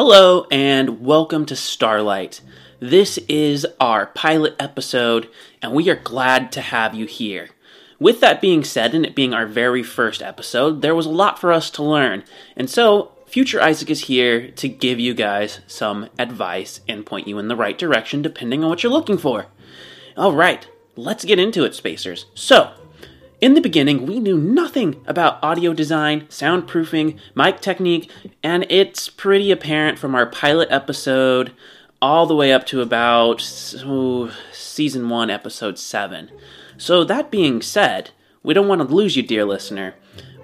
Hello, and welcome to Starlight. This is our pilot episode, and we are glad to have you here. With that being said, and it being our very first episode, there was a lot for us to learn, and so Future Isaac is here to give you guys some advice and point you in the right direction depending on what you're looking for. Alright, let's get into it, Spacers. So, in the beginning, we knew nothing about audio design, soundproofing, mic technique, and it's pretty apparent from our pilot episode all the way up to about oh, season 1, episode 7. So, that being said, we don't want to lose you, dear listener.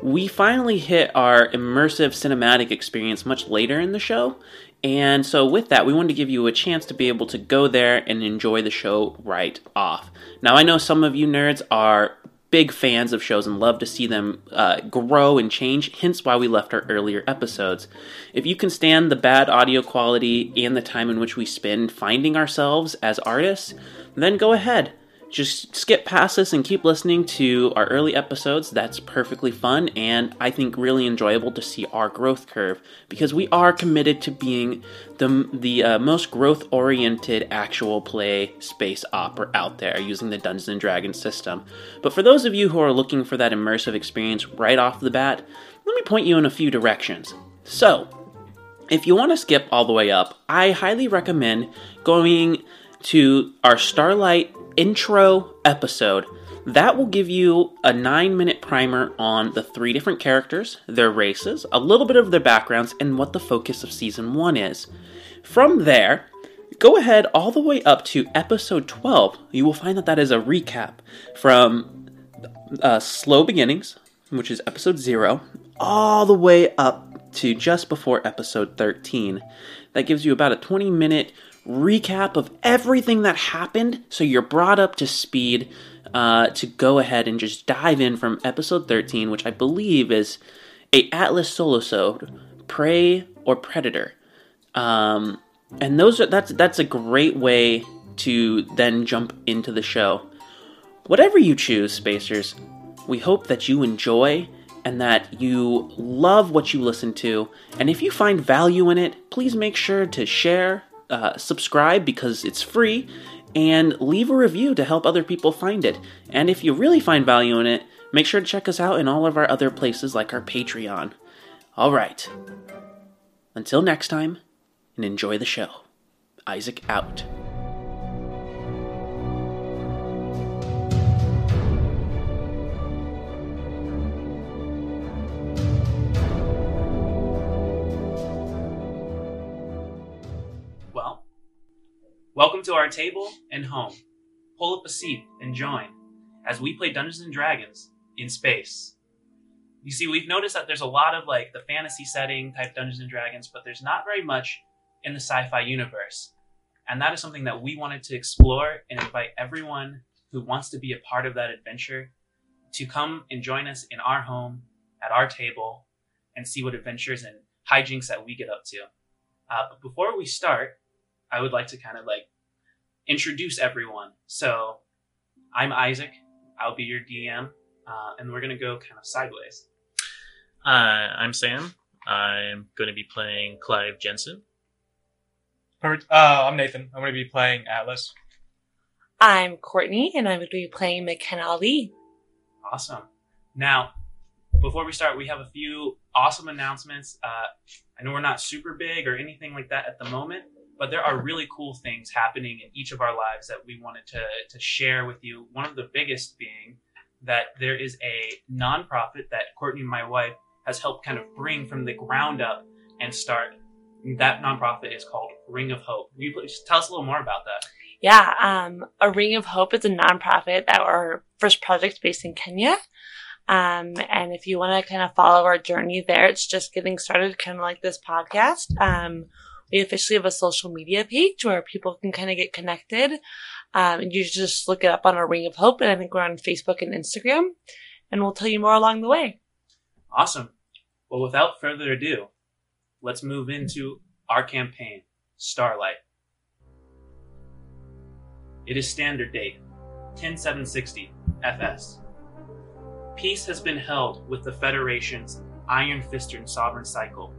We finally hit our immersive cinematic experience much later in the show, and so, with that, we wanted to give you a chance to be able to go there and enjoy the show right off. Now, I know some of you nerds are big fans of shows and love to see them uh, grow and change, hence why we left our earlier episodes. If you can stand the bad audio quality and the time in which we spend finding ourselves as artists, then go ahead just skip past this and keep listening to our early episodes. That's perfectly fun and I think really enjoyable to see our growth curve because we are committed to being the the uh, most growth oriented actual play space opera out there using the Dungeons and Dragons system. But for those of you who are looking for that immersive experience right off the bat, let me point you in a few directions. So, if you want to skip all the way up, I highly recommend going to our Starlight intro episode. That will give you a nine minute primer on the three different characters, their races, a little bit of their backgrounds, and what the focus of season one is. From there, go ahead all the way up to episode 12. You will find that that is a recap from uh, Slow Beginnings, which is episode 0, all the way up to just before episode 13. That gives you about a 20 minute recap of everything that happened. So you're brought up to speed uh, to go ahead and just dive in from episode 13 which i believe is a atlas solosode prey or predator. Um, and those are that's that's a great way to then jump into the show. Whatever you choose spacers we hope that you enjoy and that you love what you listen to. And if you find value in it please make sure to share uh, subscribe because it's free, and leave a review to help other people find it. And if you really find value in it, make sure to check us out in all of our other places like our Patreon. All right. Until next time, and enjoy the show. Isaac out. Welcome to our table and home. Pull up a seat and join as we play Dungeons and Dragons in space. You see, we've noticed that there's a lot of like the fantasy setting type Dungeons and Dragons, but there's not very much in the sci fi universe. And that is something that we wanted to explore and invite everyone who wants to be a part of that adventure to come and join us in our home, at our table, and see what adventures and hijinks that we get up to. Uh, but before we start, I would like to kind of like introduce everyone. So I'm Isaac. I'll be your DM, uh, and we're gonna go kind of sideways. Uh, I'm Sam. I'm going to be playing Clive Jensen. Perfect. Uh, I'm Nathan. I'm going to be playing Atlas. I'm Courtney, and I'm going to be playing Makena Ali. Awesome. Now, before we start, we have a few awesome announcements. Uh, I know we're not super big or anything like that at the moment, but there are really cool things happening in each of our lives that we wanted to, to share with you. One of the biggest being that there is a nonprofit that Courtney, my wife, has helped kind of bring from the ground up and start. That nonprofit is called Ring of Hope. Can you please tell us a little more about that? Yeah, um, a Ring of Hope is a nonprofit that our first project based in Kenya. Um, and if you want to kind of follow our journey there, it's just getting started, kind of like this podcast. Um, we officially have a social media page where people can kind of get connected. Um, and you just look it up on our Ring of Hope. And I think we're on Facebook and Instagram. And we'll tell you more along the way. Awesome. Well, without further ado, let's move into our campaign, Starlight. It is standard date, 10760 FS. Peace has been held with the Federation's Iron Fistern sovereign cycle.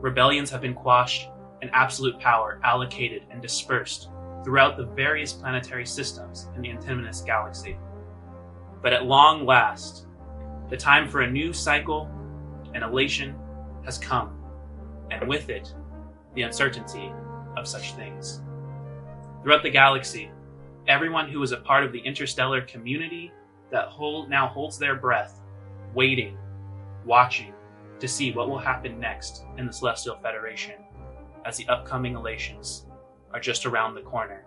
Rebellions have been quashed, and absolute power allocated and dispersed throughout the various planetary systems in the Antinimous galaxy. But at long last, the time for a new cycle and elation has come, and with it, the uncertainty of such things. Throughout the galaxy, everyone who is a part of the interstellar community that hold, now holds their breath, waiting, watching to see what will happen next in the Celestial Federation as the upcoming elations are just around the corner.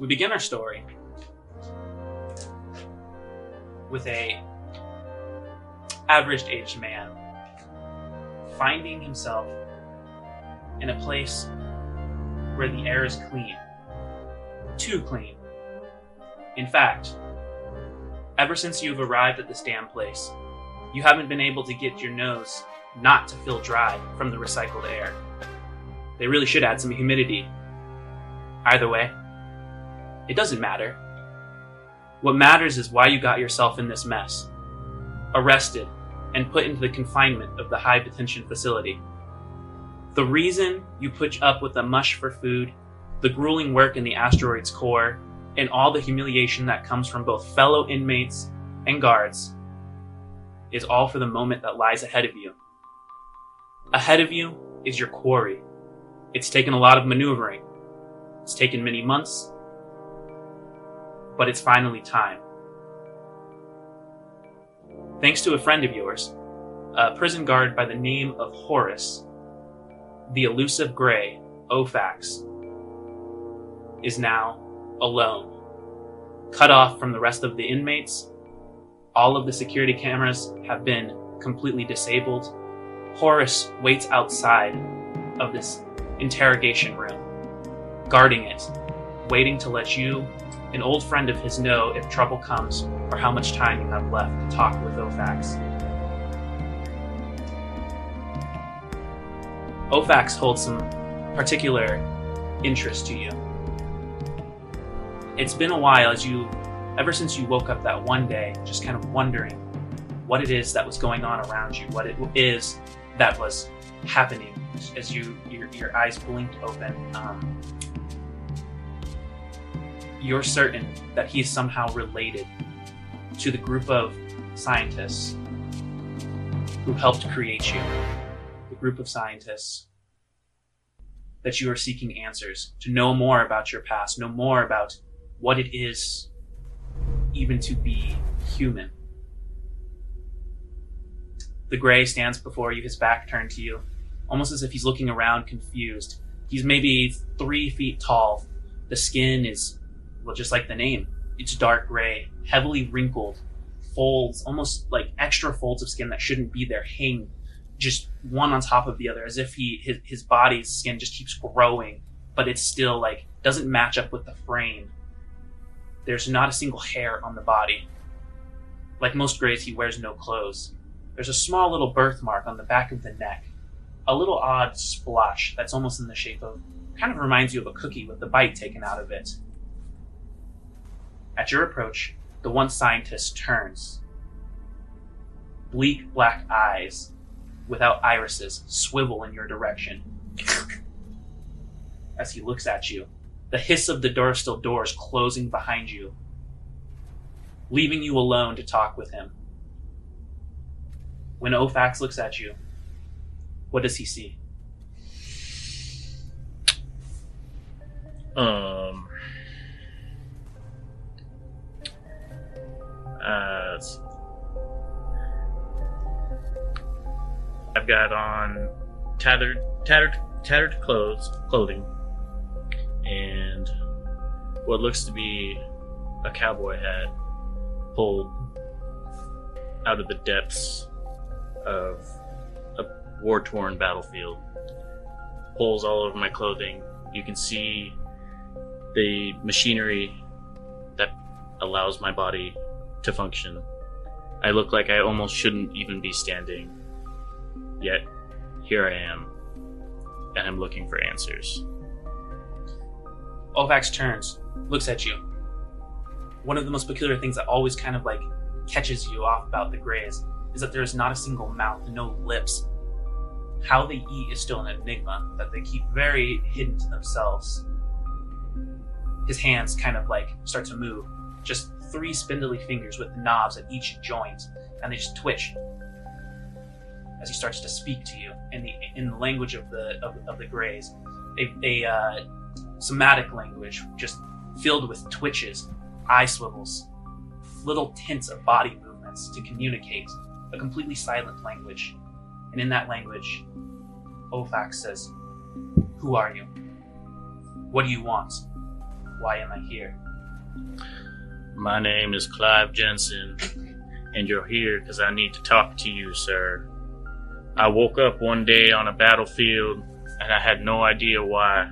We begin our story with a average aged man finding himself in a place where the air is clean. Too clean. In fact, ever since you've arrived at this damn place, you haven't been able to get your nose not to feel dry from the recycled air. They really should add some humidity. Either way, it doesn't matter. What matters is why you got yourself in this mess. Arrested and put into the confinement of the high detention facility. The reason you put up with the mush for food, the grueling work in the asteroid's core, and all the humiliation that comes from both fellow inmates and guards is all for the moment that lies ahead of you. Ahead of you is your quarry. It's taken a lot of maneuvering. It's taken many months, but it's finally time. Thanks to a friend of yours, a prison guard by the name of Horace, the elusive gray, Ofax, is now alone, cut off from the rest of the inmates. All of the security cameras have been completely disabled. Horace waits outside of this interrogation room, guarding it, waiting to let you, an old friend of his, know if trouble comes or how much time you have left to talk with Ofax. Ofax holds some particular interest to you. It's been a while as you, ever since you woke up that one day, just kind of wondering what it is that was going on around you, what it is that was happening as you your, your eyes blinked open. Um, you're certain that he's somehow related to the group of scientists who helped create you the group of scientists that you are seeking answers, to know more about your past, know more about what it is even to be human. The gray stands before you, his back turned to you, almost as if he's looking around confused. He's maybe three feet tall. The skin is, well, just like the name. It's dark gray, heavily wrinkled, folds, almost like extra folds of skin that shouldn't be there, hang just one on top of the other, as if he his, his body's skin just keeps growing, but it's still like doesn't match up with the frame. There's not a single hair on the body. Like most grays, he wears no clothes. There's a small little birthmark on the back of the neck, a little odd splotch that's almost in the shape of, kind of reminds you of a cookie with the bite taken out of it. At your approach, the one scientist turns. Bleak black eyes without irises swivel in your direction. As he looks at you, the hiss of the Durasteel doors closing behind you, leaving you alone to talk with him. When Ofax looks at you, what does he see? Um. Uh, I've got on tattered, tattered, tattered clothes, clothing, and what looks to be a cowboy hat pulled out of the depths of a war-torn battlefield. Holes all over my clothing. You can see the machinery that allows my body to function. I look like I almost shouldn't even be standing Yet, here I am, and I'm looking for answers. Ofax turns, looks at you. One of the most peculiar things that always kind of like catches you off about the Greys is that there is not a single mouth, no lips. How they eat is still an enigma that they keep very hidden to themselves. His hands kind of like start to move, just three spindly fingers with knobs at each joint, and they just twitch as he starts to speak to you in the in the language of the of, of the Greys, a, a uh, somatic language just filled with twitches, eye swivels, little tints of body movements to communicate a completely silent language. And in that language, Ofax says, Who are you? What do you want? Why am I here? My name is Clive Jensen, and you're here because I need to talk to you, sir. I woke up one day on a battlefield, and I had no idea why.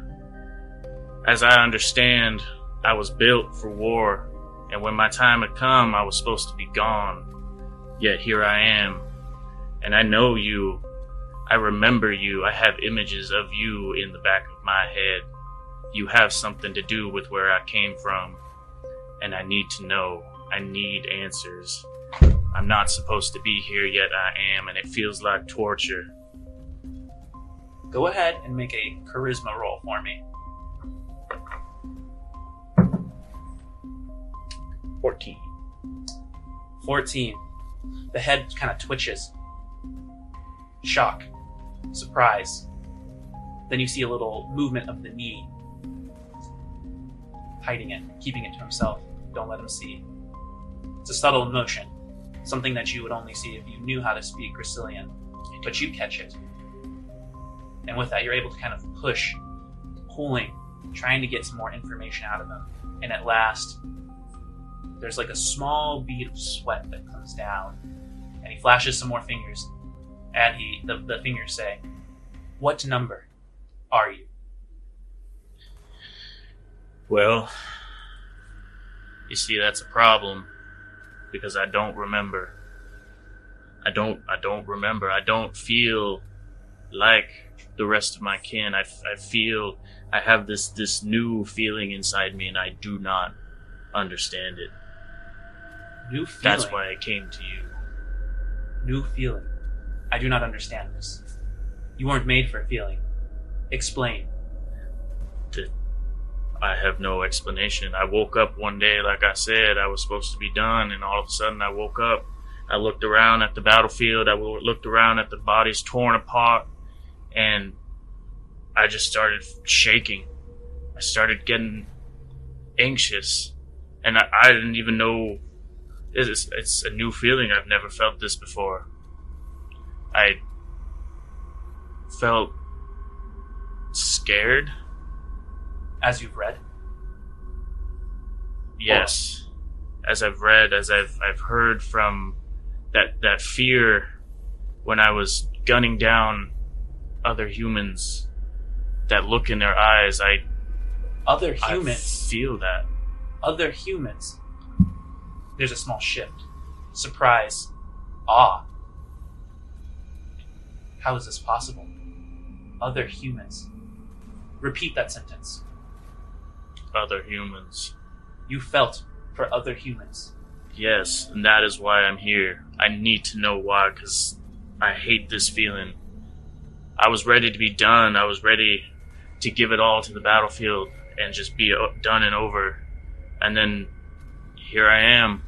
As I understand, I was built for war, and when my time had come, I was supposed to be gone. Yet here I am, and I know you. I remember you. I have images of you in the back of my head. You have something to do with where I came from, and I need to know. I need answers. I'm not supposed to be here, yet I am, and it feels like torture. Go ahead and make a charisma roll for me. 14. 14. The head kind of twitches. Shock. Surprise. Then you see a little movement of the knee. Hiding it, keeping it to himself. Don't let him see. It's a subtle motion. Something that you would only see if you knew how to speak Gracilian. But you catch it. And with that, you're able to kind of push, pulling, trying to get some more information out of him. And at last, there's like a small bead of sweat that comes down, and he flashes some more fingers. And he, the, the fingers say, "What number are you?" Well, you see, that's a problem because I don't remember. I don't. I don't remember. I don't feel like the rest of my kin. I, I feel I have this this new feeling inside me, and I do not understand it. New feeling. That's why I came to you. New feeling. I do not understand this. You weren't made for feeling. Explain. I have no explanation. I woke up one day, like I said, I was supposed to be done, and all of a sudden I woke up. I looked around at the battlefield. I looked around at the bodies torn apart, and I just started shaking. I started getting anxious, and I, I didn't even know. It's, it's a new feeling. I've never felt this before. I felt scared. As you've read. Yes, as I've read, as I've I've heard from that that fear when I was gunning down other humans, that look in their eyes, I Other I humans. feel that. other humans. There's a small shift. Surprise. Awe. How is this possible? Other humans. Repeat that sentence. Other humans. You felt for other humans. Yes, and that is why I'm here. I need to know why, because I hate this feeling. I was ready to be done. I was ready to give it all to the battlefield and just be done and over. And then here I am.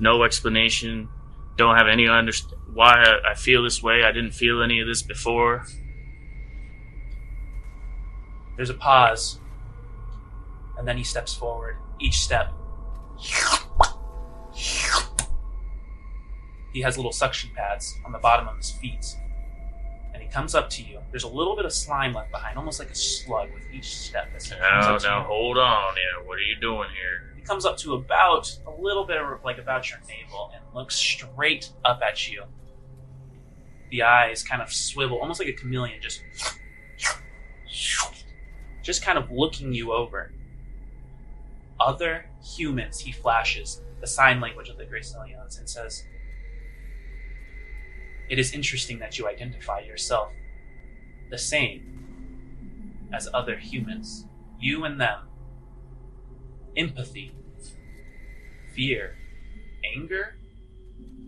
No explanation. Don't have any underst- why I, I feel this way. I didn't feel any of this before. There's a pause. And then he steps forward. Each step. He has little suction pads on the bottom of his feet. And he comes up to you. There's a little bit of slime left behind, almost like a slug with each step. As he comes Now, up to now, you. hold on here. What are you doing here? Comes up to about a little bit of like about your navel and looks straight up at you. The eyes kind of swivel, almost like a chameleon, just just kind of looking you over. Other humans, he flashes the sign language of the Gracilians and says, It is interesting that you identify yourself the same as other humans. You and them empathy, fear, anger,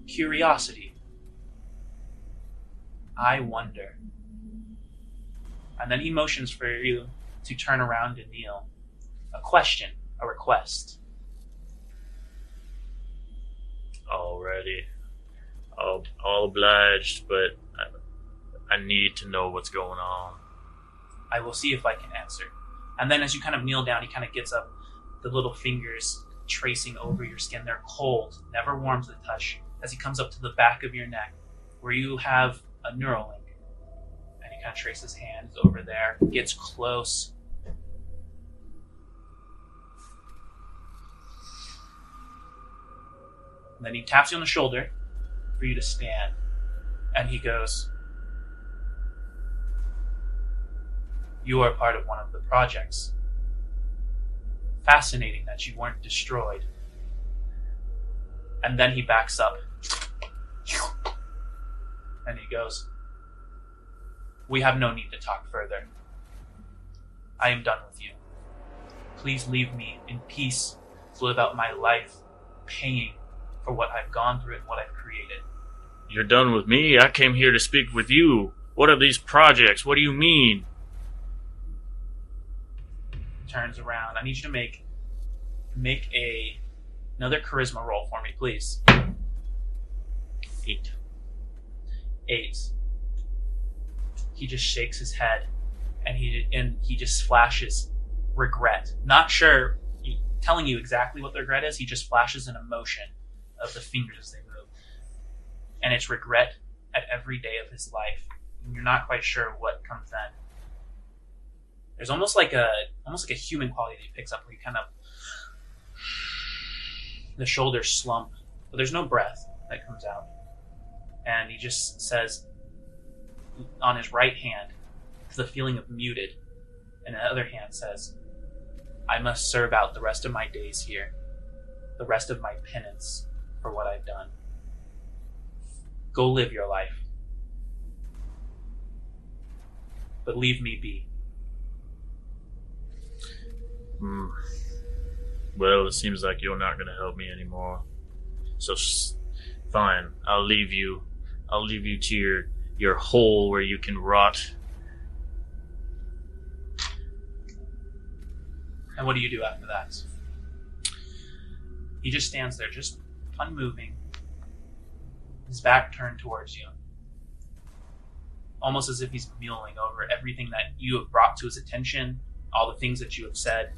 curiosity, I wonder. And then he motions for you to turn around and kneel. A question, a request. Alrighty. I'll, all obliged, but I, I need to know what's going on. I will see if I can answer. And then as you kind of kneel down, he kind of gets up, the little fingers tracing over your skin. They're cold, never warm to the touch. As he comes up to the back of your neck, where you have a Neuralink. And he kind of traces hands over there, gets close. And then he taps you on the shoulder for you to stand. And he goes, You are part of one of the projects. Fascinating that you weren't destroyed. And then he backs up. And he goes, We have no need to talk further. I am done with you. Please leave me in peace to live out my life paying for what I've gone through and what I've created. You're done with me? I came here to speak with you. What are these projects? What do you mean? Turns around. I need you to make make a another charisma roll for me, please. Eight. Eight. He just shakes his head, and he and he just flashes regret. Not sure, telling you exactly what the regret is. He just flashes an emotion of the fingers as they move, and it's regret at every day of his life. And you're not quite sure what comes then. There's almost like a almost like a human quality that he picks up, where he kind of the shoulders slump, but there's no breath that comes out. And he just says on his right hand, the feeling of muted, and the other hand says, I must serve out the rest of my days here, the rest of my penance for what I've done. Go live your life. But leave me be. Hmm. Well, it seems like you're not going to help me anymore. So, fine. I'll leave you. I'll leave you to your your hole where you can rot. And what do you do after that? He just stands there, just unmoving, his back turned towards you. Almost as if he's mulling over everything that you have brought to his attention, all the things that you have said.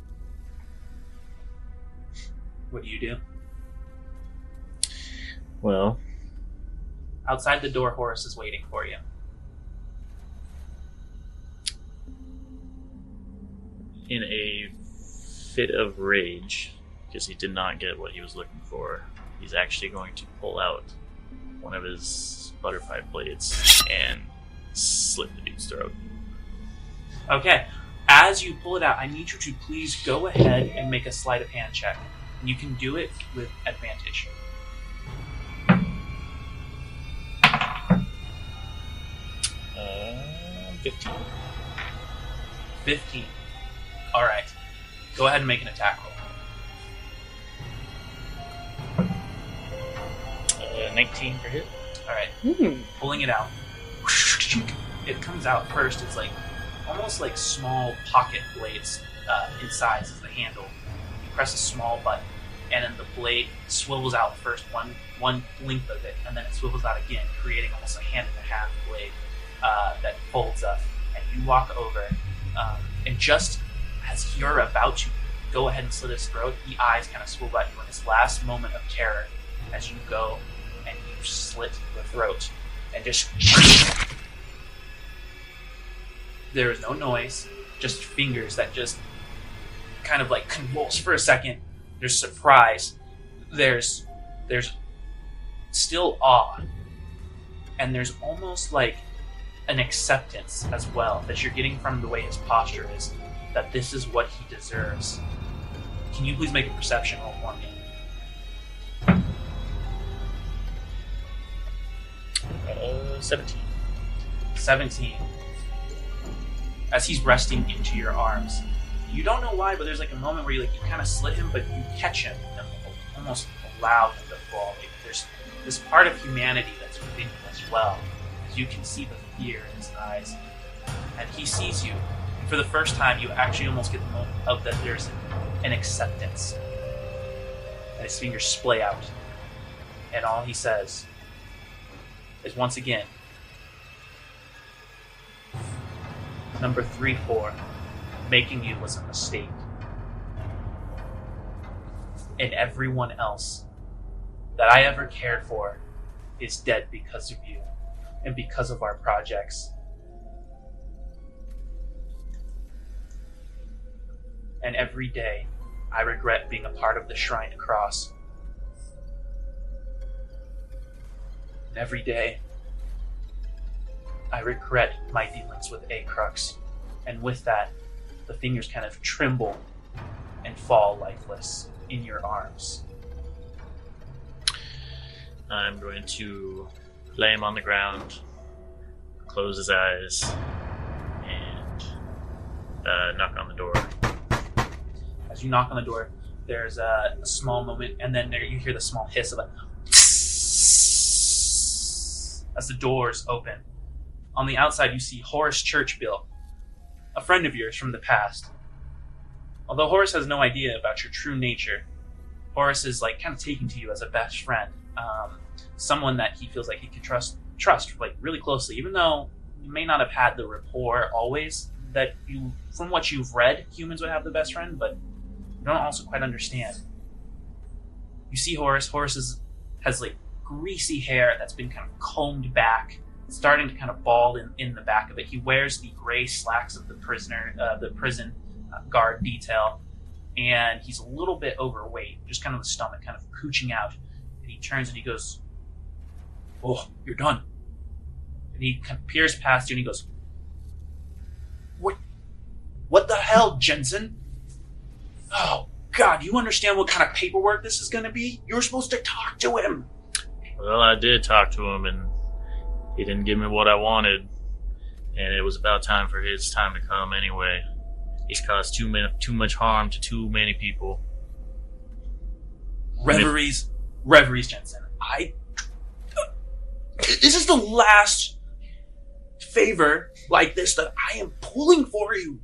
What do you do? Well, Outside the door, Horace is waiting for you. in a fit of rage, because he did not get what he was looking for, he's actually going to pull out one of his butterfly blades and slit the dude's throat. Okay. As you pull it out, I need you to please go ahead and make a sleight of hand check. And you can do it with advantage. Uh, 15. 15. Alright. Go ahead and make an attack roll. Uh, 19 for hit. Alright. Hmm. Pulling it out. It comes out first. It's like almost like small pocket blades uh, in size as the handle. Press a small button, and then the blade swivels out first one one length of it, and then it swivels out again, creating almost a hand and a half blade uh, that folds up. And you walk over, um, and just as you're about to go ahead and slit his throat, the eyes kind of swivel at you in his last moment of terror as you go and you slit the throat, and just there is no noise, just fingers that just kind of like convulse for a second. There's surprise. There's there's still awe. And there's almost like an acceptance as well that you're getting from the way his posture is that this is what he deserves. Can you please make a perception roll for me? Uh, 17. 17. As he's resting into your arms. You don't know why, but there's like a moment where you like you kind of slit him, but you catch him and almost allow him to fall. Like there's this part of humanity that's within you as well. You can see the fear in his eyes. And he sees you. And for the first time, you actually almost get the moment of that there's an acceptance. And his fingers splay out. And all he says is once again, number 3 4, making you was a mistake. And everyone else that I ever cared for is dead because of you and because of our projects. And every day, I regret being a part of the Shrine Cross. And every day, I regret my dealings with Acrux. And with that, the fingers kind of tremble and fall lifeless in your arms. I'm going to lay him on the ground, close his eyes, and uh, knock on the door. As you knock on the door, there's a, a small moment, and then there you hear the small hiss of a as the doors open. On the outside, you see Horace Churchbill, a friend of yours from the past. Although Horace has no idea about your true nature, Horace is like kind of taking to you as a best friend, um, someone that he feels like he can trust, trust like really closely. Even though you may not have had the rapport always that you, from what you've read, humans would have the best friend, but you don't also quite understand. You see Horace. Horace is, has like greasy hair that's been kind of combed back, starting to kind of bald in, in the back of it. He wears the gray slacks of the prisoner, uh, the prison uh, guard detail, and he's a little bit overweight, just kind of the stomach kind of pooching out. And he turns and he goes, "Oh, you're done." And he kind of peers past you and he goes, "What? What the hell, Jensen? Oh God, you understand what kind of paperwork this is going to be? You're supposed to talk to him." Well, I did talk to him, and he didn't give me what I wanted, and it was about time for his time to come anyway. He's caused too many, too much harm to too many people. Reveries, reveries, Jensen. I. This is the last favor like this that I am pulling for you.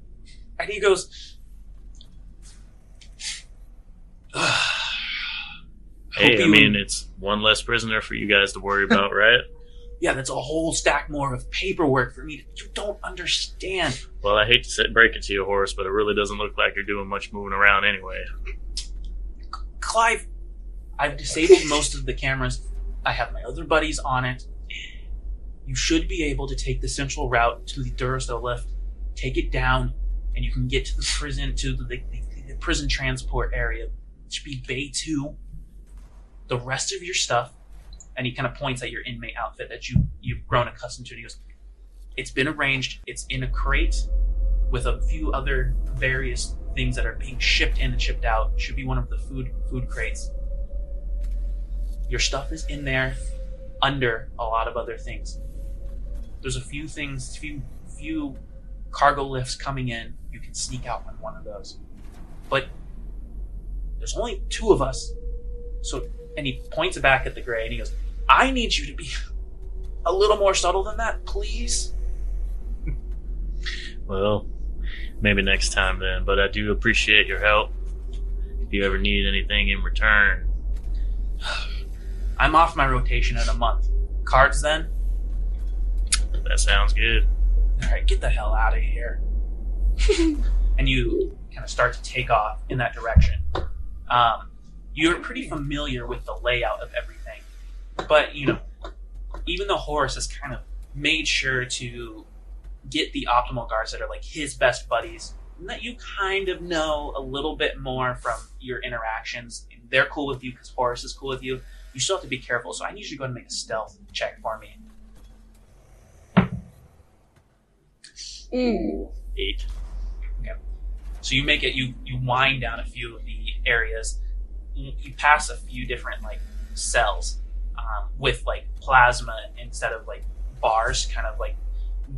And he goes. Hey, I mean, it's one less prisoner for you guys to worry about, right? Yeah, that's a whole stack more of paperwork for me. To, you don't understand. Well, I hate to say, break it to you, Horace, but it really doesn't look like you're doing much moving around anyway. Clive, I've disabled most of the cameras. I have my other buddies on it. You should be able to take the central route to the Durasteel lift, take it down, and you can get to the prison to the, the, the prison transport area. It should be Bay Two. The rest of your stuff, and he kind of points at your inmate outfit that you you've grown accustomed to. And he goes, "It's been arranged. It's in a crate with a few other various things that are being shipped in and shipped out. Should be one of the food food crates. Your stuff is in there, under a lot of other things. There's a few things, few few cargo lifts coming in. You can sneak out on one of those, but there's only two of us. So, and he points back at the gray and he goes, "I need you to be a little more subtle than that, please." Well, maybe next time then, but I do appreciate your help. If you ever need anything in return, I'm off my rotation in a month. Cards then? that sounds good. All right, get the hell out of here. and you kind of start to take off in that direction. Um, you're pretty familiar with the layout of everything, but you know, even though Horace has kind of made sure to get the optimal guards that are like his best buddies, and that you kind of know a little bit more from your interactions. And they're cool with you because Horace is cool with you. You still have to be careful, so I need you to go ahead and make a stealth check for me. Mm. Eight. So you make it. You you wind down a few of the areas. You pass a few different like cells um, with like plasma instead of like bars, kind of like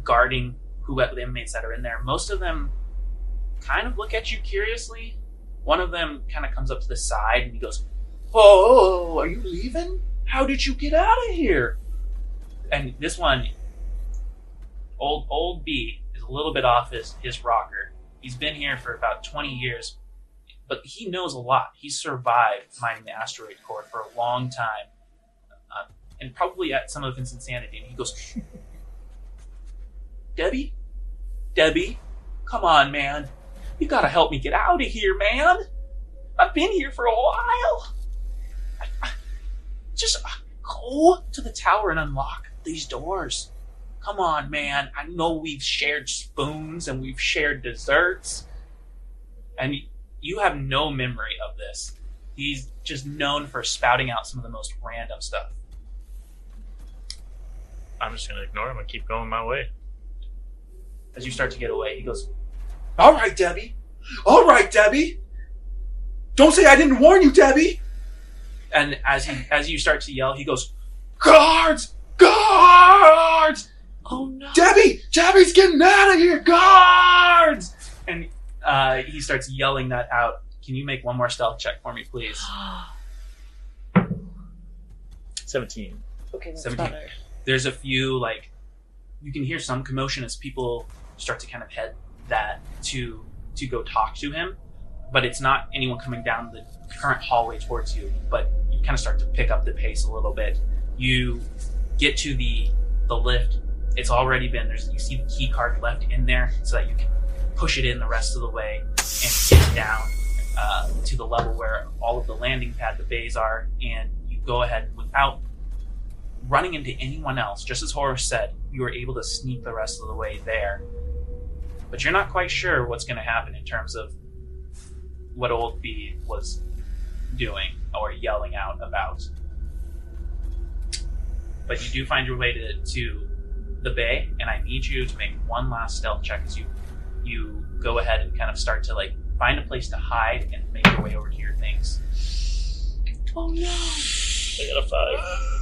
guarding who the inmates that are in there. Most of them kind of look at you curiously. One of them kind of comes up to the side and he goes, "Oh, are you leaving? How did you get out of here?" And this one, Old old B is a little bit off his his rocker. He's been here for about twenty years, but he knows a lot. He's survived mining the asteroid core for a long time, and probably at some of his insanity. And he goes, "Debbie, Debbie, come on, man, you gotta help me get out of here, man. I've been here for a while. Just go to the tower and unlock these doors." Come on, man. I know we've shared spoons and we've shared desserts. And you have no memory of this. He's just known for spouting out some of the most random stuff. I'm just gonna ignore him and keep going my way. As you start to get away, he goes, All right, Debbie. All right, Debbie. Don't say I didn't warn you, Debbie. and as he as you start to yell, he goes, Guards! Guards! Oh no. Debbie! Debbie's getting out of here! Guards! and uh, he starts yelling that out. Can you make one more stealth check for me, please? Seventeen. okay, that's Seventeen. better. There's a few like you can hear some commotion as people start to kind of head that to to go talk to him, but it's not anyone coming down the current hallway towards you. But you kind of start to pick up the pace a little bit. You get to the the lift. It's already been there's you see the key card left in there so that you can push it in the rest of the way and get down uh, to the level where all of the landing pad, the bays are, and you go ahead without running into anyone else. Just as Horace said, you were able to sneak the rest of the way there, but you're not quite sure what's going to happen in terms of what Old B was doing or yelling out about. But you do find your way to, to the bay, and I need you to make one last stealth check as you you go ahead and kind of start to like find a place to hide and make your way over to your things. Oh no. I got a five.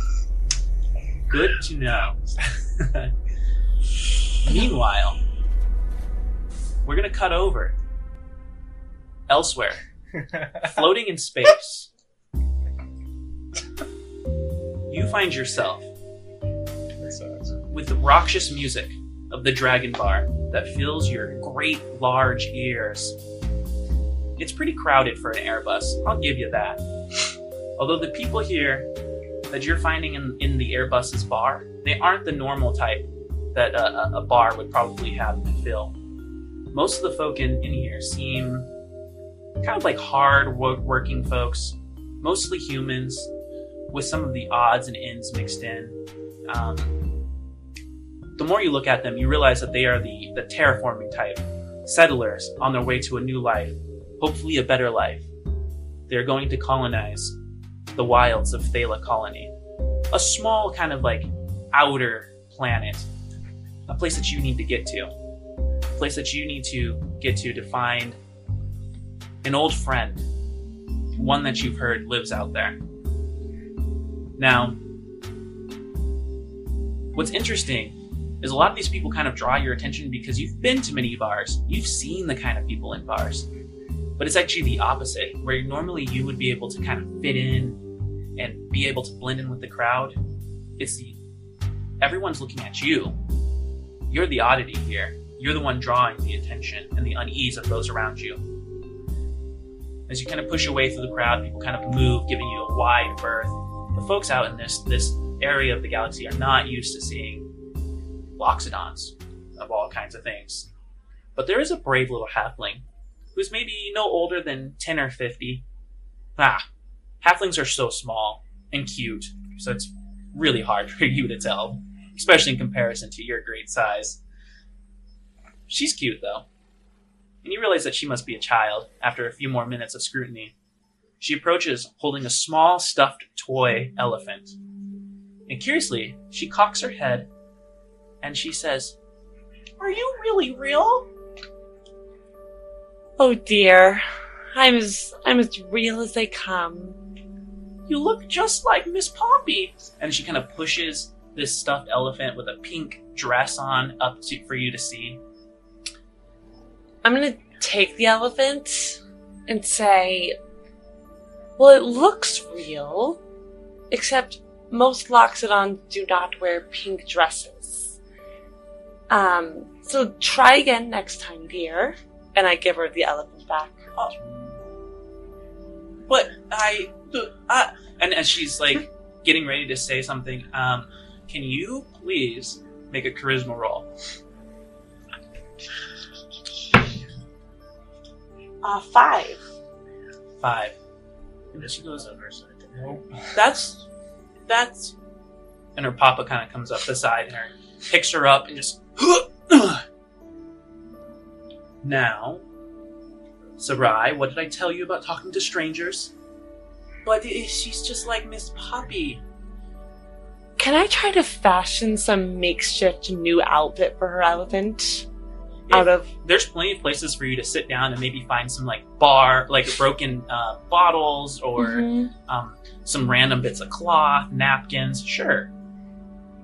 Good to know. Meanwhile, we're gonna cut over elsewhere, floating in space. You find yourself with the raucous music of the Dragon Bar that fills your great large ears. It's pretty crowded for an Airbus, I'll give you that. Although the people here that you're finding in, in the Airbus's bar, they aren't the normal type that a, a- bar would probably have to fill. Most of the folk in, in here seem kind of like hard working folks, mostly humans, with some of the odds and ends mixed in. Um, the more you look at them, you realize that they are the, the terraforming type, settlers on their way to a new life, hopefully a better life. They're going to colonize the wilds of Thala Colony, a small kind of like outer planet, a place that you need to get to, a place that you need to get to to find an old friend, one that you've heard lives out there. Now, what's interesting is a lot of these people kind of draw your attention because you've been to many bars, you've seen the kind of people in bars. But it's actually the opposite, where normally you would be able to kind of fit in and be able to blend in with the crowd. It's the everyone's looking at you. You're the oddity here. You're the one drawing the attention and the unease of those around you. As you kind of push your way through the crowd, people kind of move, giving you a wide berth. The folks out in this this area of the galaxy are not used to seeing loxodons of all kinds of things. But there is a brave little halfling who's maybe no older than 10 or 50. Ah, halflings are so small and cute, so it's really hard for you to tell, especially in comparison to your great size. She's cute, though. And you realize that she must be a child after a few more minutes of scrutiny. She approaches holding a small stuffed toy elephant. And curiously, she cocks her head and she says, Are you really real? Oh dear. I'm as I'm as real as they come. You look just like Miss Poppy. And she kind of pushes this stuffed elephant with a pink dress on up to, for you to see. I'm gonna take the elephant and say, Well, it looks real, except most Loxodons do not wear pink dresses. Um, so try again next time, dear. And I give her the elephant back. But I, uh, and as she's like getting ready to say something, um, can you please make a charisma roll? Uh, five. Five. And then she goes over. So That's that's. And her papa kind of comes up beside her, picks her up, and just. now, Sarai, what did I tell you about talking to strangers? But she's just like Miss Poppy. Can I try to fashion some makeshift new outfit for her elephant? Out of There's plenty of places for you to sit down and maybe find some like bar, like broken uh, bottles or Mhm. um, some random bits of cloth, napkins. Sure.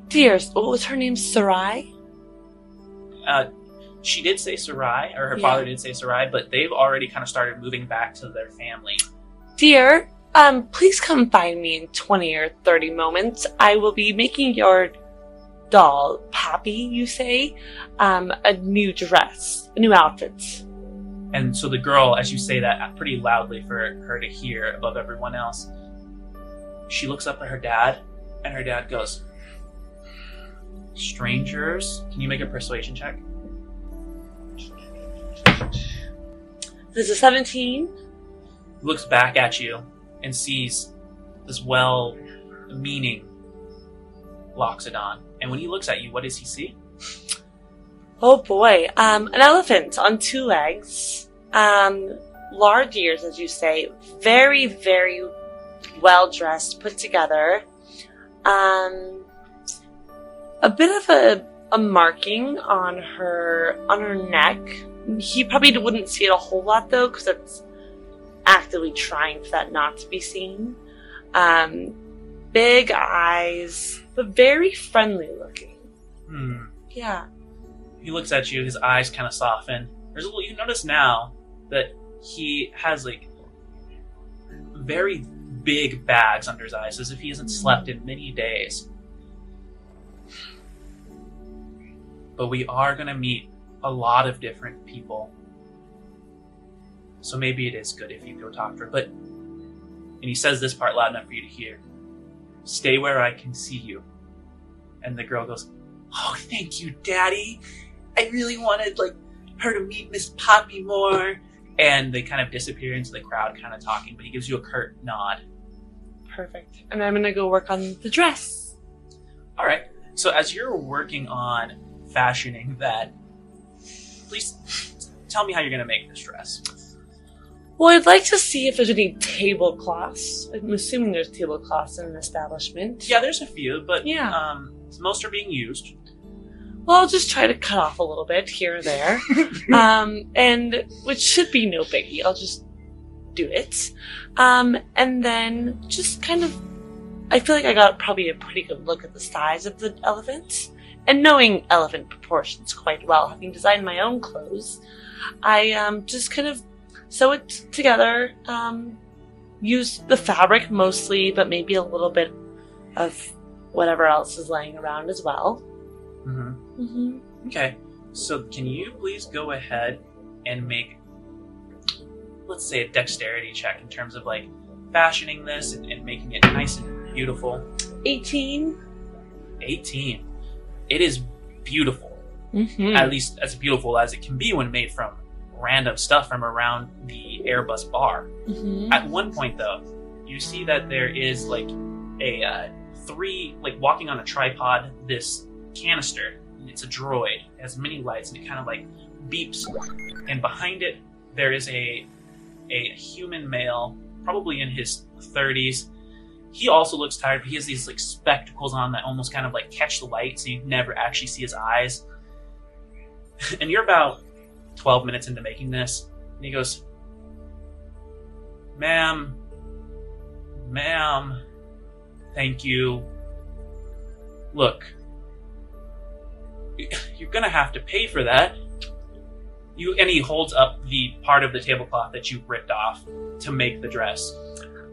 Dears, what was her name? Sarai? Uh, she did say Sarai, or her Yeah. father did say Sarai, but they've already kind of started moving back to their family. Dear, um, please come find me in 20 or 30 moments. I will be making your doll, Pappy, you say, um, a new dress, a new outfit. And so the girl, as you say that pretty loudly for her to hear above everyone else, she looks up at her dad, and her dad goes, Strangers? Can you make a persuasion check? This is 17. looks back at you and sees this well meaning Loxodon. And when he looks at you, what does he see? Oh boy. Um, an elephant on two legs. Um, large ears, as you say. Very, very well dressed, put together. Um, a bit of a, a marking on her, on her neck. He probably wouldn't see it a whole lot though, because it's actively trying for that not to be seen. Um, big eyes, but very friendly looking. Hmm. Yeah. He looks at you, his eyes kind of soften. There's a little, you notice now that he has like very big bags under his eyes, as if he hasn't slept in many days. But we are going to meet a lot of different people. So maybe it is good if you go talk to her. But, and he says this part loud enough for you to hear Stay where I can see you. And the girl goes, Oh, thank you, Daddy. I really wanted like her to meet Miss Poppy more. And they kind of disappear into the crowd, kind of talking. But he gives you a curt nod. Perfect. And I'm gonna go work on the dress. All right. So as you're working on fashioning that, please tell me how you're going to make this dress. Well, I'd like to see if there's any tablecloths. I'm assuming there's tablecloths in an establishment. Yeah, there's a few, but Yeah. um, most are being used. Well, I'll just try to cut off a little bit here or there. um, and which should be no biggie. I'll just do it. Um, and then just kind of, I feel like I got probably a pretty good look at the size of the elephant. And knowing elephant proportions quite well, having designed my own clothes, I um, just kind of sew it together, um, use the fabric mostly, but maybe a little bit of whatever else is laying around as well. Mm-hmm. hmm Okay. So can you please go ahead and make, let's say, a dexterity check in terms of like fashioning this and, and making it nice and beautiful? 18. 18. It is beautiful. Mm-hmm. At least as beautiful as it can be when made from random stuff from around the Airbus bar. hmm At one point, though, you see that there is like a uh, three, like walking on a tripod, this canister. It's a droid. It has many lights and it kind of like beeps. And behind it, there is a a human male, probably in his 30s. He also looks tired, but he has these like spectacles on that almost kind of like catch the light, so you never actually see his eyes. and you're about 12 minutes into making this, and he goes, Ma'am, ma'am, thank you. Look, you're gonna have to pay for that. You and he holds up the part of the tablecloth that you ripped off to make the dress.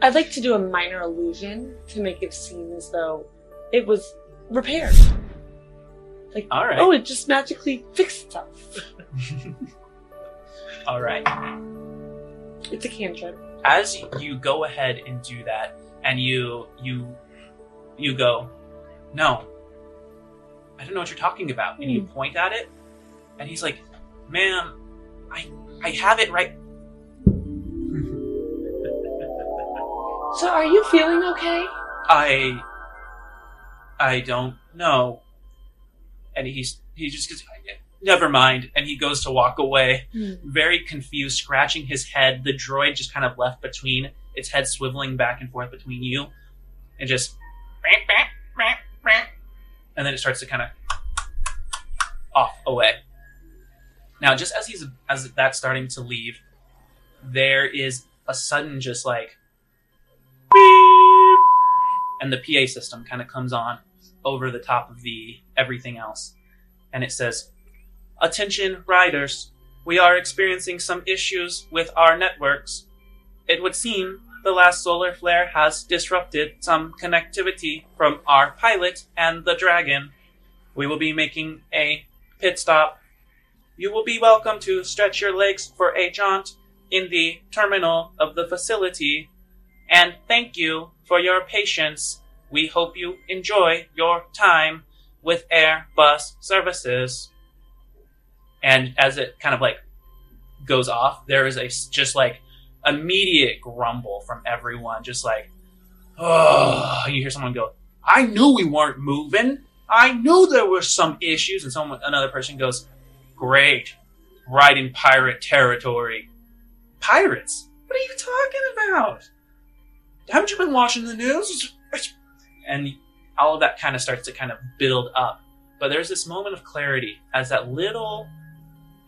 I'd like to do a minor illusion to make it seem as though it was repaired. Like, All right. oh, it just magically fixed itself. All right. It's a cantrip. As you go ahead and do that, and you you you go, no, I don't know what you're talking about, and you hmm. point at it, and he's like, ma'am, I I have it right. So, are you feeling okay? I I don't know. And he's he just goes, never mind, and he goes to walk away, Hmm. very confused, scratching his head. The droid just kind of left between its head swiveling back and forth between you, and just and then it starts to kind of off away. Now, just as he's as that's starting to leave, there is a sudden just like beep, and the PA system kind of comes on over the top of the everything else, and it says, "Attention, riders! We are experiencing some issues with our networks. It would seem the last solar flare has disrupted some connectivity from our pilot and the dragon. We will be making a pit stop. You will be welcome to stretch your legs for a jaunt in the terminal of the facility. And thank you for your patience. We hope you enjoy your time with Airbus services. And as it kind of like goes off, there is a just like immediate grumble from everyone, just like, oh, you hear someone go, I knew we weren't moving. I knew there were some issues. And someone, another person goes, great, right in pirate territory. Pirates? What are you talking about? Haven't you been watching the news? And all of that kind of starts to kind of build up. But there's this moment of clarity as that little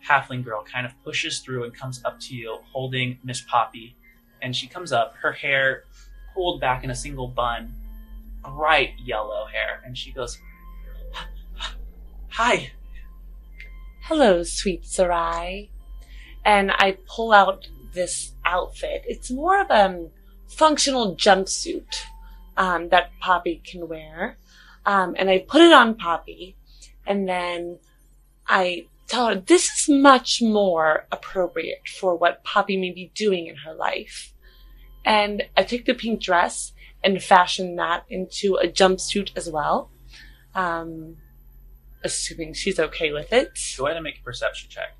halfling girl kind of pushes through and comes up to you holding Miss Poppy. And she comes up, her hair pulled back in a single bun, bright yellow hair. And she goes, Hi. Hello, sweet Sarai. And I pull out this outfit. It's more of a um, functional jumpsuit um, that Poppy can wear. Um, and I put it on Poppy. And then I tell her this is much more appropriate for what Poppy may be doing in her life. And I take the pink dress and fashion that into a jumpsuit as well. Um, assuming she's okay with it. Go ahead and make a perception check.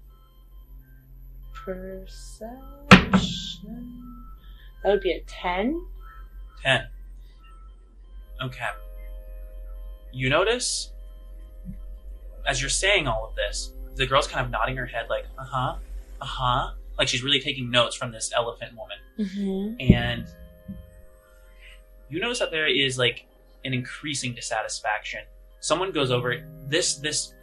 Perception. That would be a 10. 10. Okay. You notice, as you're saying all of this, the girl's kind of nodding her head like, uh huh, uh huh. Like she's really taking notes from this elephant woman. Mm-hmm. And you notice that there is like an increasing dissatisfaction. Someone goes over this this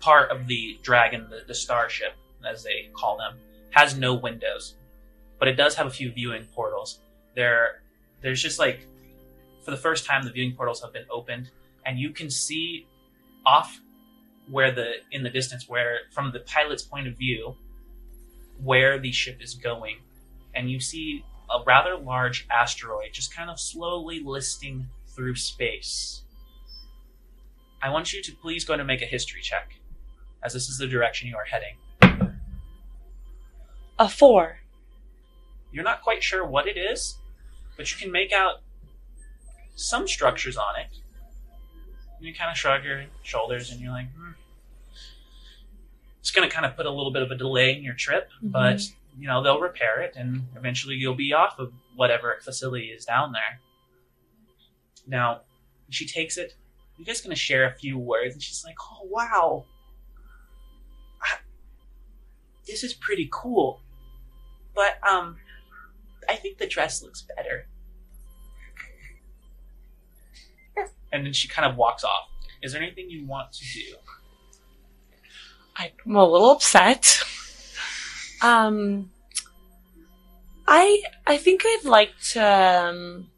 part of the dragon, the, the starship, as they call them, has no windows, but it does have a few viewing portals. There, there's just like, for the first time, the viewing portals have been opened, and you can see off where the in the distance, where from the pilot's point of view, where the ship is going, and you see a rather large asteroid just kind of slowly listing through space. I want you to please go and make a history check, as this is the direction you are heading. A 4. You're not quite sure what it is, but you can make out some structures on it. You kind of shrug your shoulders and you're like, hmm. It's going to kind of put a little bit of a delay in your trip, but you know they'll repair it, and eventually you'll be off of whatever facility is down there. Now, she takes it. You guys going to share a few words, and she's like, "Oh wow, I, this is pretty cool." But um, I think the dress looks better. And then she kind of walks off. Is there anything you want to do? I'm a little upset. Um, I I think I'd like to um,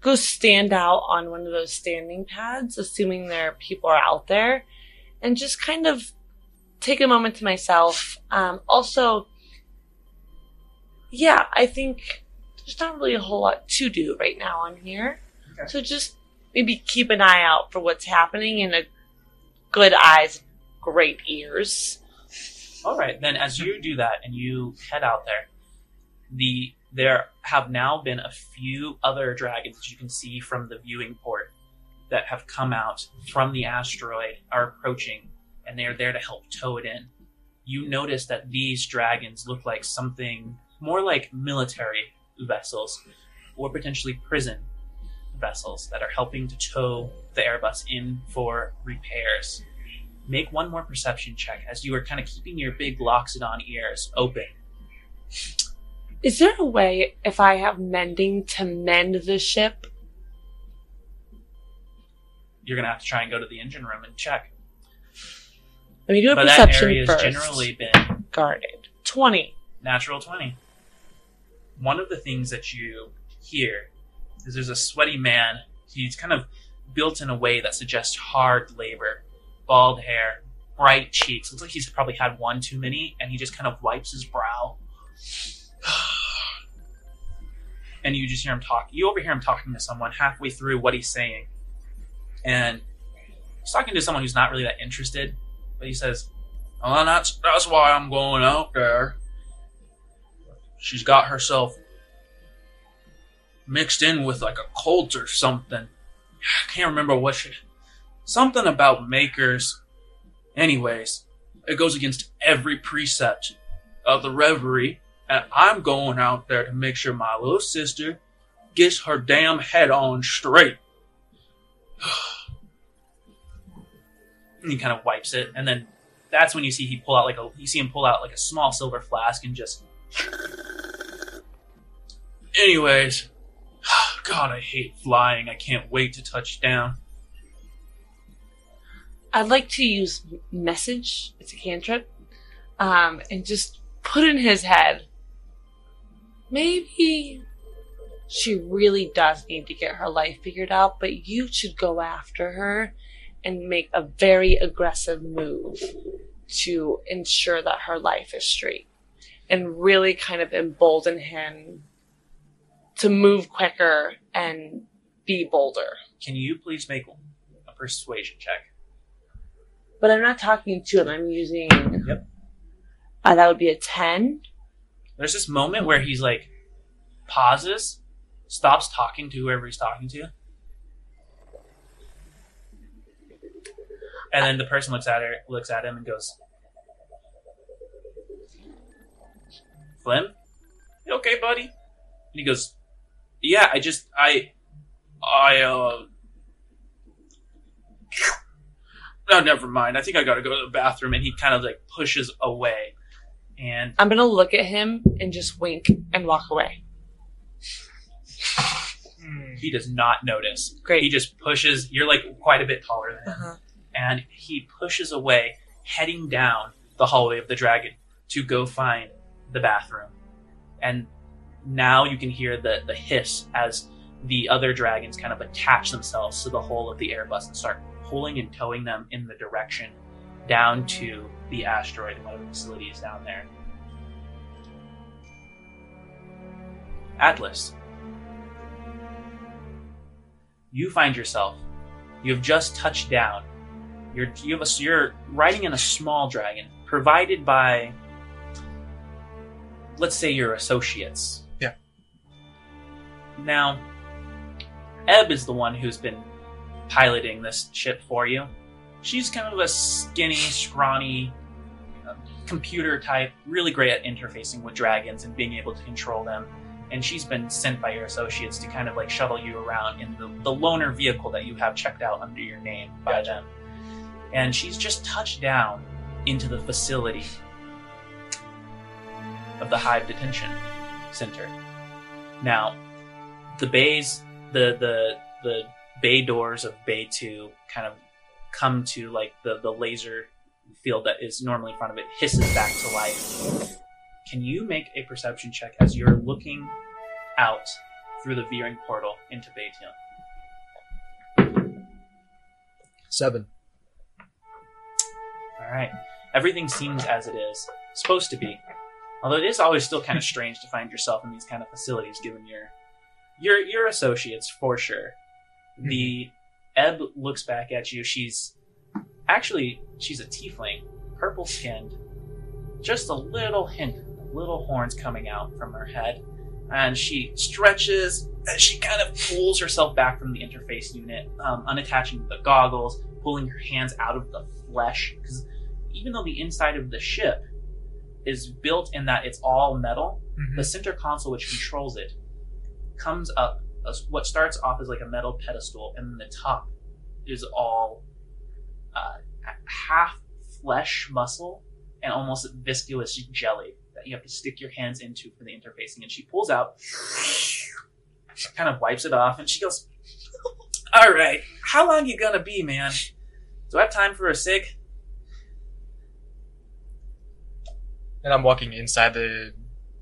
go stand out on one of those standing pads, assuming there are people are out there, and just kind of take a moment to myself. Um, also, yeah, I think there's not really a whole lot to do right now on here, Okay. so just maybe keep an eye out for what's happening and a good eyes, great ears. All right, then as you do that and you head out there, the there have now been a few other dragons that you can see from the viewing port that have come out from the asteroid are approaching and they're there to help tow it in. You notice that these dragons look like something more like military vessels or potentially prison vessels that are helping to tow the Airbus in for repairs. Make one more perception check as you are kind of keeping your big Loxodon ears open. Is there a way, if I have mending, to mend the ship? You're gonna have to try and go to the engine room and check. Let me do a But that perception area has generally been guarded. Twenty. natural 20. One of the things that you hear is there's a sweaty man. He's kind of built in a way that suggests hard labor. Bald hair, bright cheeks. Looks like he's probably had one too many, and he just kind of wipes his brow. and you just hear him talk. You overhear him talking to someone halfway through what he's saying. And he's talking to someone who's not really that interested, but he says, Well, that's, that's why I'm going out there she's got herself mixed in with like a cult or something. I can't remember what she. Something about makers. Anyways, it goes against every precept of the reverie, and I'm going out there to make sure my little sister gets her damn head on straight. and he kind of wipes it, and then that's when you see he pull out like a you see him pull out like a small silver flask and just Anyways, God, I hate flying. I can't wait to touch down. I'd like to use message. It's a cantrip, um, and just put in his head. Maybe she really does need to get her life figured out, but you should go after her and make a very aggressive move to ensure that her life is straight, and really kind of embolden him to move quicker and be bolder. Can you please make a persuasion check? But I'm not talking to him. I'm using. Yep. Uh, that would be a ten. There's this moment where he's like pauses, stops talking to whoever he's talking to, and then the person looks at her, looks at him, and goes, "Flynn, you okay, buddy?" And he goes, "Yeah, I just, I, I, uh." No, never mind. I think I gotta go to the bathroom. And he kind of like pushes away. And I'm gonna look at him and just wink and walk away. Hmm. he does not notice. Great. He just pushes. You're like quite a bit taller than him, Uh-huh. and he pushes away, heading down the hallway of the dragon to go find the bathroom. And now you can hear the the hiss as the other dragons kind of attach themselves to the hull of the Airbus and start pulling and towing them in the direction down to the asteroid and one of the facilities down there. Atlas, you find yourself. You have just touched down. You're you have a, you're riding in a small dragon provided by, let's say, your associates. Now, Ebb is the one who's been piloting this ship for you. She's kind of a skinny, scrawny, uh, computer type, really great at interfacing with dragons and being able to control them and she's been sent by your associates to kind of like shuttle you around in the, the loaner vehicle that you have checked out under your name by them. And she's just touched down into the facility of the Hive Detention Center. Now, the bays, the the the bay doors of Bay Two kind of come to like the the laser field that is normally in front of it hisses back to life. Can you make a perception check as you're looking out through the veering portal into Bay Two? Seven. All right. Everything seems as it is supposed to be. Although it is always still kind of strange to find yourself in these kind of facilities, given your your your associates for sure. The Ebb looks back at you. She's Actually, she's a tiefling, purple skinned, just a little hint, little horns coming out from her head. And she stretches and she kind of pulls herself back from the interface unit, um, unattaching the goggles, pulling her hands out of the flesh. Because even though the inside of the ship is built in that it's all metal, Mhm. the center console which controls it comes up what starts off as like a metal pedestal, and the top is all uh, half flesh muscle and almost viscous jelly that you have to stick your hands into for the interfacing. And she pulls out, she kind of wipes it off, and she goes, "All right, how long you gonna be, man? Do I have time for a cig?" And I'm walking inside the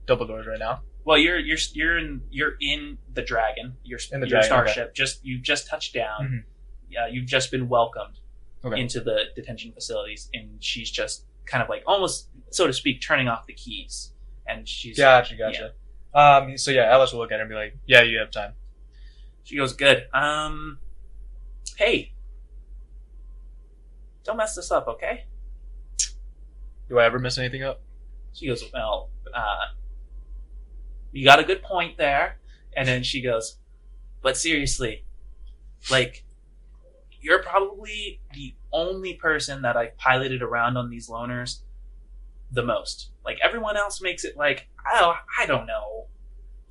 double doors right now. Well, you're you're you're in you're in the dragon. You're In the your Dragon, okay. starship. Just you just touched down. Mhm. Yeah, you've just been welcomed Okay. into the detention facilities, and she's just kind of like almost, so to speak, turning off the keys. And she's Gotcha, gotcha. Um, so yeah, Atlas will look at her and be like, "Yeah, you have time." She goes, "Good. Um, hey, don't mess this up, okay?" Do I ever mess anything up? She goes, "Well, uh, you got a good point there." And then she goes, "But seriously, like, you're probably the only person that I've piloted around on these loners the most. Like everyone else makes it like, oh, I don't know,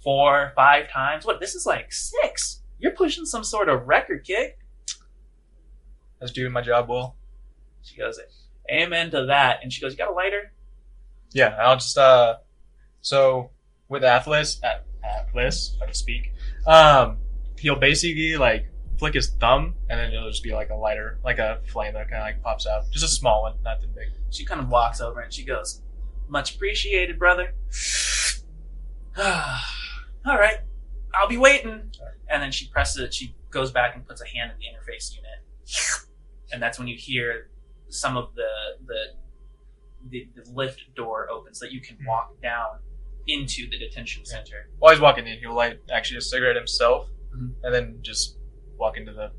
four, five times. What? This is like six. You're pushing some sort of record, kid." That's doing my job well. She goes, "Amen to that." And she goes, "You got a lighter?" Yeah, I'll just uh, so with Atlas, At- Atlas, I speak, um, he'll basically like flick his thumb, and then it'll just be like a lighter, like a flame that kind of like pops out, just a small one, not too big. She kind of walks over and she goes, Much appreciated, brother. All right, I'll be waiting. And then she presses it, she goes back and puts a hand in the interface unit. And that's when you hear some of the the, the, the lift door opens so that you can walk down into the detention center. While he's walking in, he'll light actually a cigarette himself, Mhm. and then just walk into the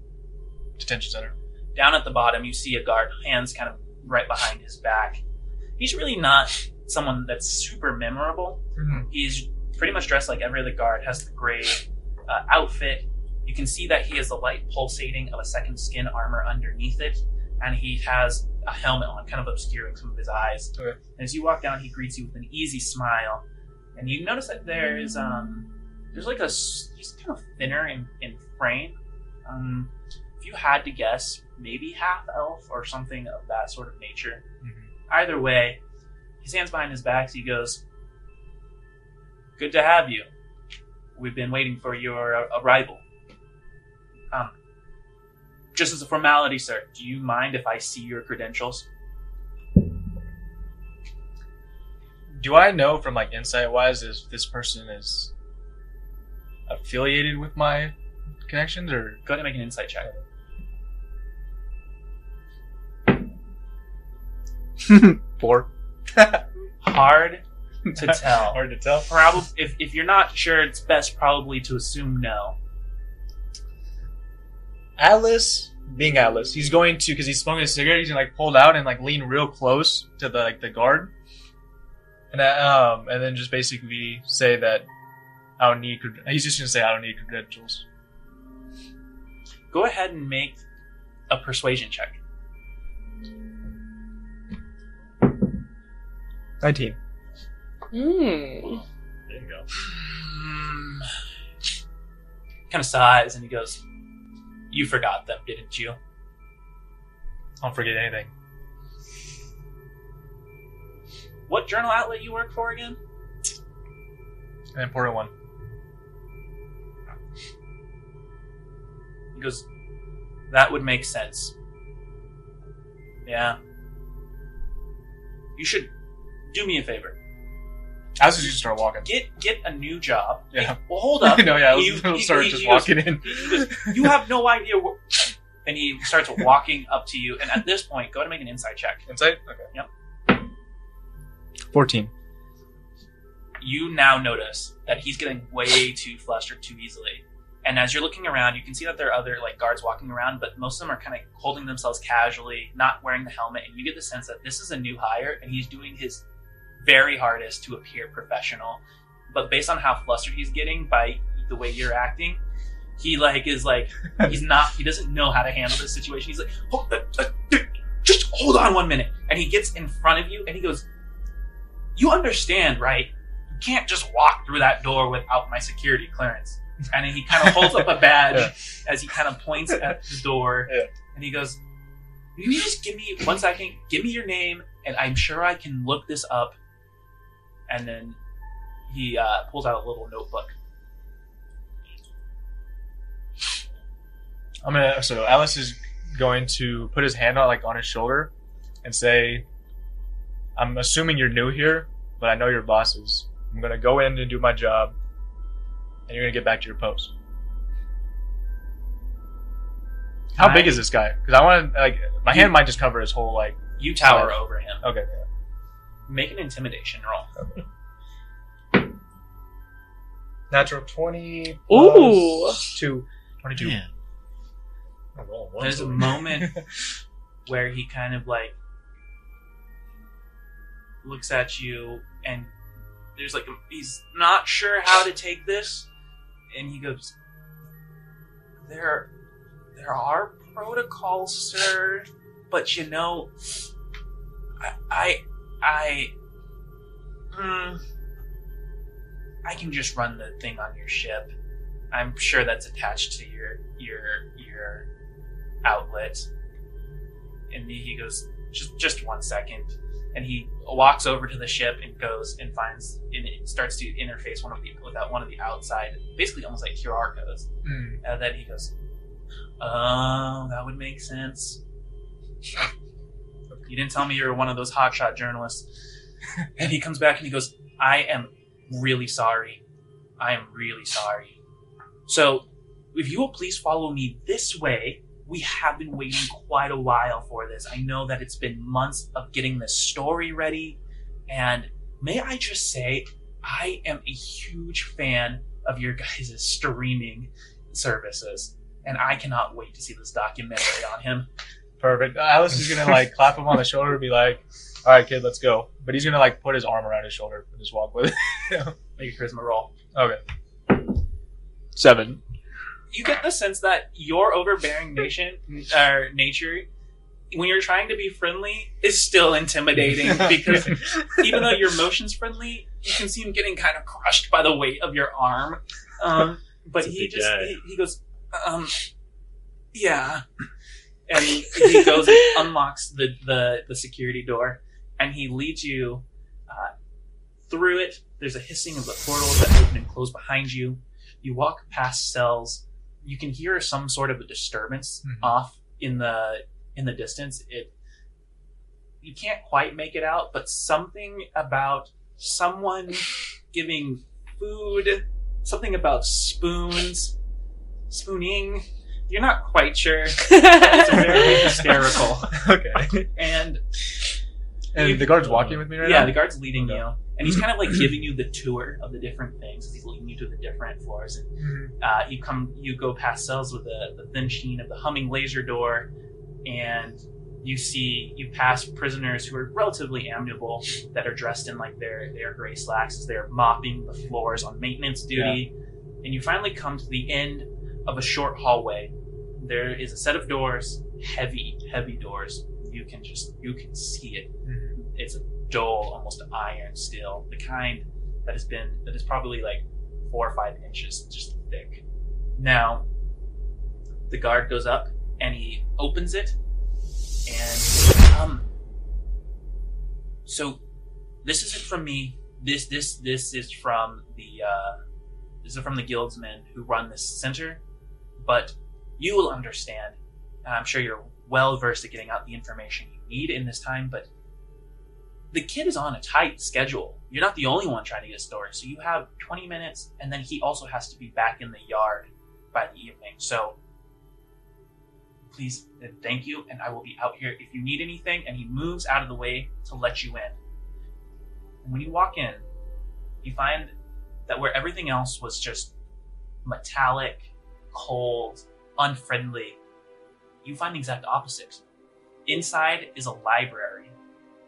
detention center. Down at the bottom, you see a guard, hands kind of right behind his back. He's really not someone that's super memorable. Mhm. He's pretty much dressed like every other guard, has the gray uh, outfit. You can see that he has the light pulsating of a second skin armor underneath it, and he has a helmet on, kind of obscuring some of his eyes. Okay. And as you walk down, he greets you with an easy smile, and you notice that there's um there's like a s- he's kind of thinner in, in frame. Um, if you had to guess, maybe half elf or something of that sort of nature. Mhm. Either way, his hands behind his back. So he goes, "Good to have you. We've been waiting for your uh, arrival. Um, just as a formality, sir, do you mind if I see your credentials?" Do I know from like insight wise if this person is affiliated with my connections or Go ahead and make an insight check. four? Hard to tell. Hard to tell. Probably, if if you're not sure, it's best probably to assume no. Atlas, being Atlas, he's going to because he's smoking a cigarette. He's gonna like pull out and like lean real close to the like the guard, and uh, um and then just basically say that I don't need. He's just gonna say I don't need credentials. Go ahead and make a persuasion check. Nineteen. Hmm. There you go. kind of sighs and he goes, "You forgot them, didn't you?" I Don't forget anything. What journal outlet you work for again? An important one. He goes, "That would make sense." Yeah. You should do me a favor. As soon as you start walking. Get get a new job. Yeah. Well, hold up. no, yeah, You- he'll he- start he- just he goes- walking in. goes, You have no idea what. And he starts walking up to you. And at this point, go ahead and make an insight check. Insight? Okay. Yep. 14. you now notice that he's getting way too flustered too easily. And as you're looking around, you can see that there are other like guards walking around, but most of them are kind of holding themselves casually, not wearing the helmet. And you get the sense that this is a new hire, and he's doing his very hardest to appear professional. But based on how flustered he's getting by the way you're acting, he like is like he's not he doesn't know how to handle this situation. He's like, hold, uh, uh, just hold on one minute, and he gets in front of you and he goes, "You understand, right? You can't just walk through that door without my security clearance." And then he kind of holds up a badge Yeah. as he kind of points at the door, Yeah. and he goes, "Will you just give me one second? Give me your name, and I'm sure I can look this up." And then he uh, pulls out a little notebook. I'm gonna. So Atlas is going to put his hand on like on his shoulder and say, "I'm assuming you're new here, but I know your bosses. I'm gonna go in and do my job, and you're gonna get back to your post." How big is this guy? Because I want to like my hand might just cover his whole like. You tower Five. over him. Okay. Make an intimidation roll. Natural twenty. Ooh. plus two. Twenty-two. Man. I roll one There's a moment where he kind of like looks at you and there's like a, he's not sure how to take this. And he goes there there are protocols sir but you know i i i mm, i can just run the thing on your ship. I'm sure that's attached to your your your outlet. And he goes just just one second and he walks over to the ship and goes and finds and starts to interface one of the with that one of the outside basically almost like QR codes. Mm. and then he goes oh that would make sense. You didn't tell me you were one of those hotshot journalists. And he comes back and he goes I am really sorry. I am really sorry. So if you will please follow me this way we have been waiting quite a while for this. I know that it's been months of getting this story ready, and may I just say, I am a huge fan of your guys' streaming services, and I cannot wait to see this documentary on him. Perfect. Atlas is gonna like clap him on the shoulder and be like, "All right, kid, let's go." But he's gonna like put his arm around his shoulder and just walk with it. Make a charisma roll. okay. Seven. You get the sense that your overbearing nation or nature, when you're trying to be friendly, is still intimidating because even though your motion's friendly, you can see him getting kind of crushed by the weight of your arm. Um, but he just he, he goes, um, yeah, and he, he goes and unlocks the, the the security door, and he leads you uh, through it. There's a hissing of the portals that open and close behind you. You walk past cells. You can hear some sort of a disturbance Mhm. off in the in the distance. It you can't quite make it out, but something about someone giving food, something about spoons, spooning. You're not quite sure. It's very hysterical. okay. And And the guard's walking with me right yeah, now. Yeah, the guard's leading Okay. you, and he's kind of like giving you the tour of the different things. He's leading you to the different floors, and Mhm. uh, you come, you go past cells with the, the thin sheen of the humming laser door, and you see you pass prisoners who are relatively amiable that are dressed in like their their gray slacks as they're mopping the floors on maintenance duty, and you finally come to the end of a short hallway. There is a set of doors, heavy, heavy doors. You can just you can see it. Mhm. It's a dull, almost iron steel, the kind that has been that is probably like four or five inches just thick. Now, the guard goes up and he opens it, and um, so this isn't from me. This this this is from the uh, this is from the guildsmen who run this center, but you will understand. and I'm sure you're well versed at getting out the information you need in this time, but the kid is on a tight schedule. You're not the only one trying to get story, so you have 20 minutes, and then he also has to be back in the yard by the evening. So please and thank you, and I will be out here if you need anything. And he moves out of the way to let you in. And when you walk in, you find that where everything else was just metallic cold, unfriendly. You find the exact opposite. Inside is a library.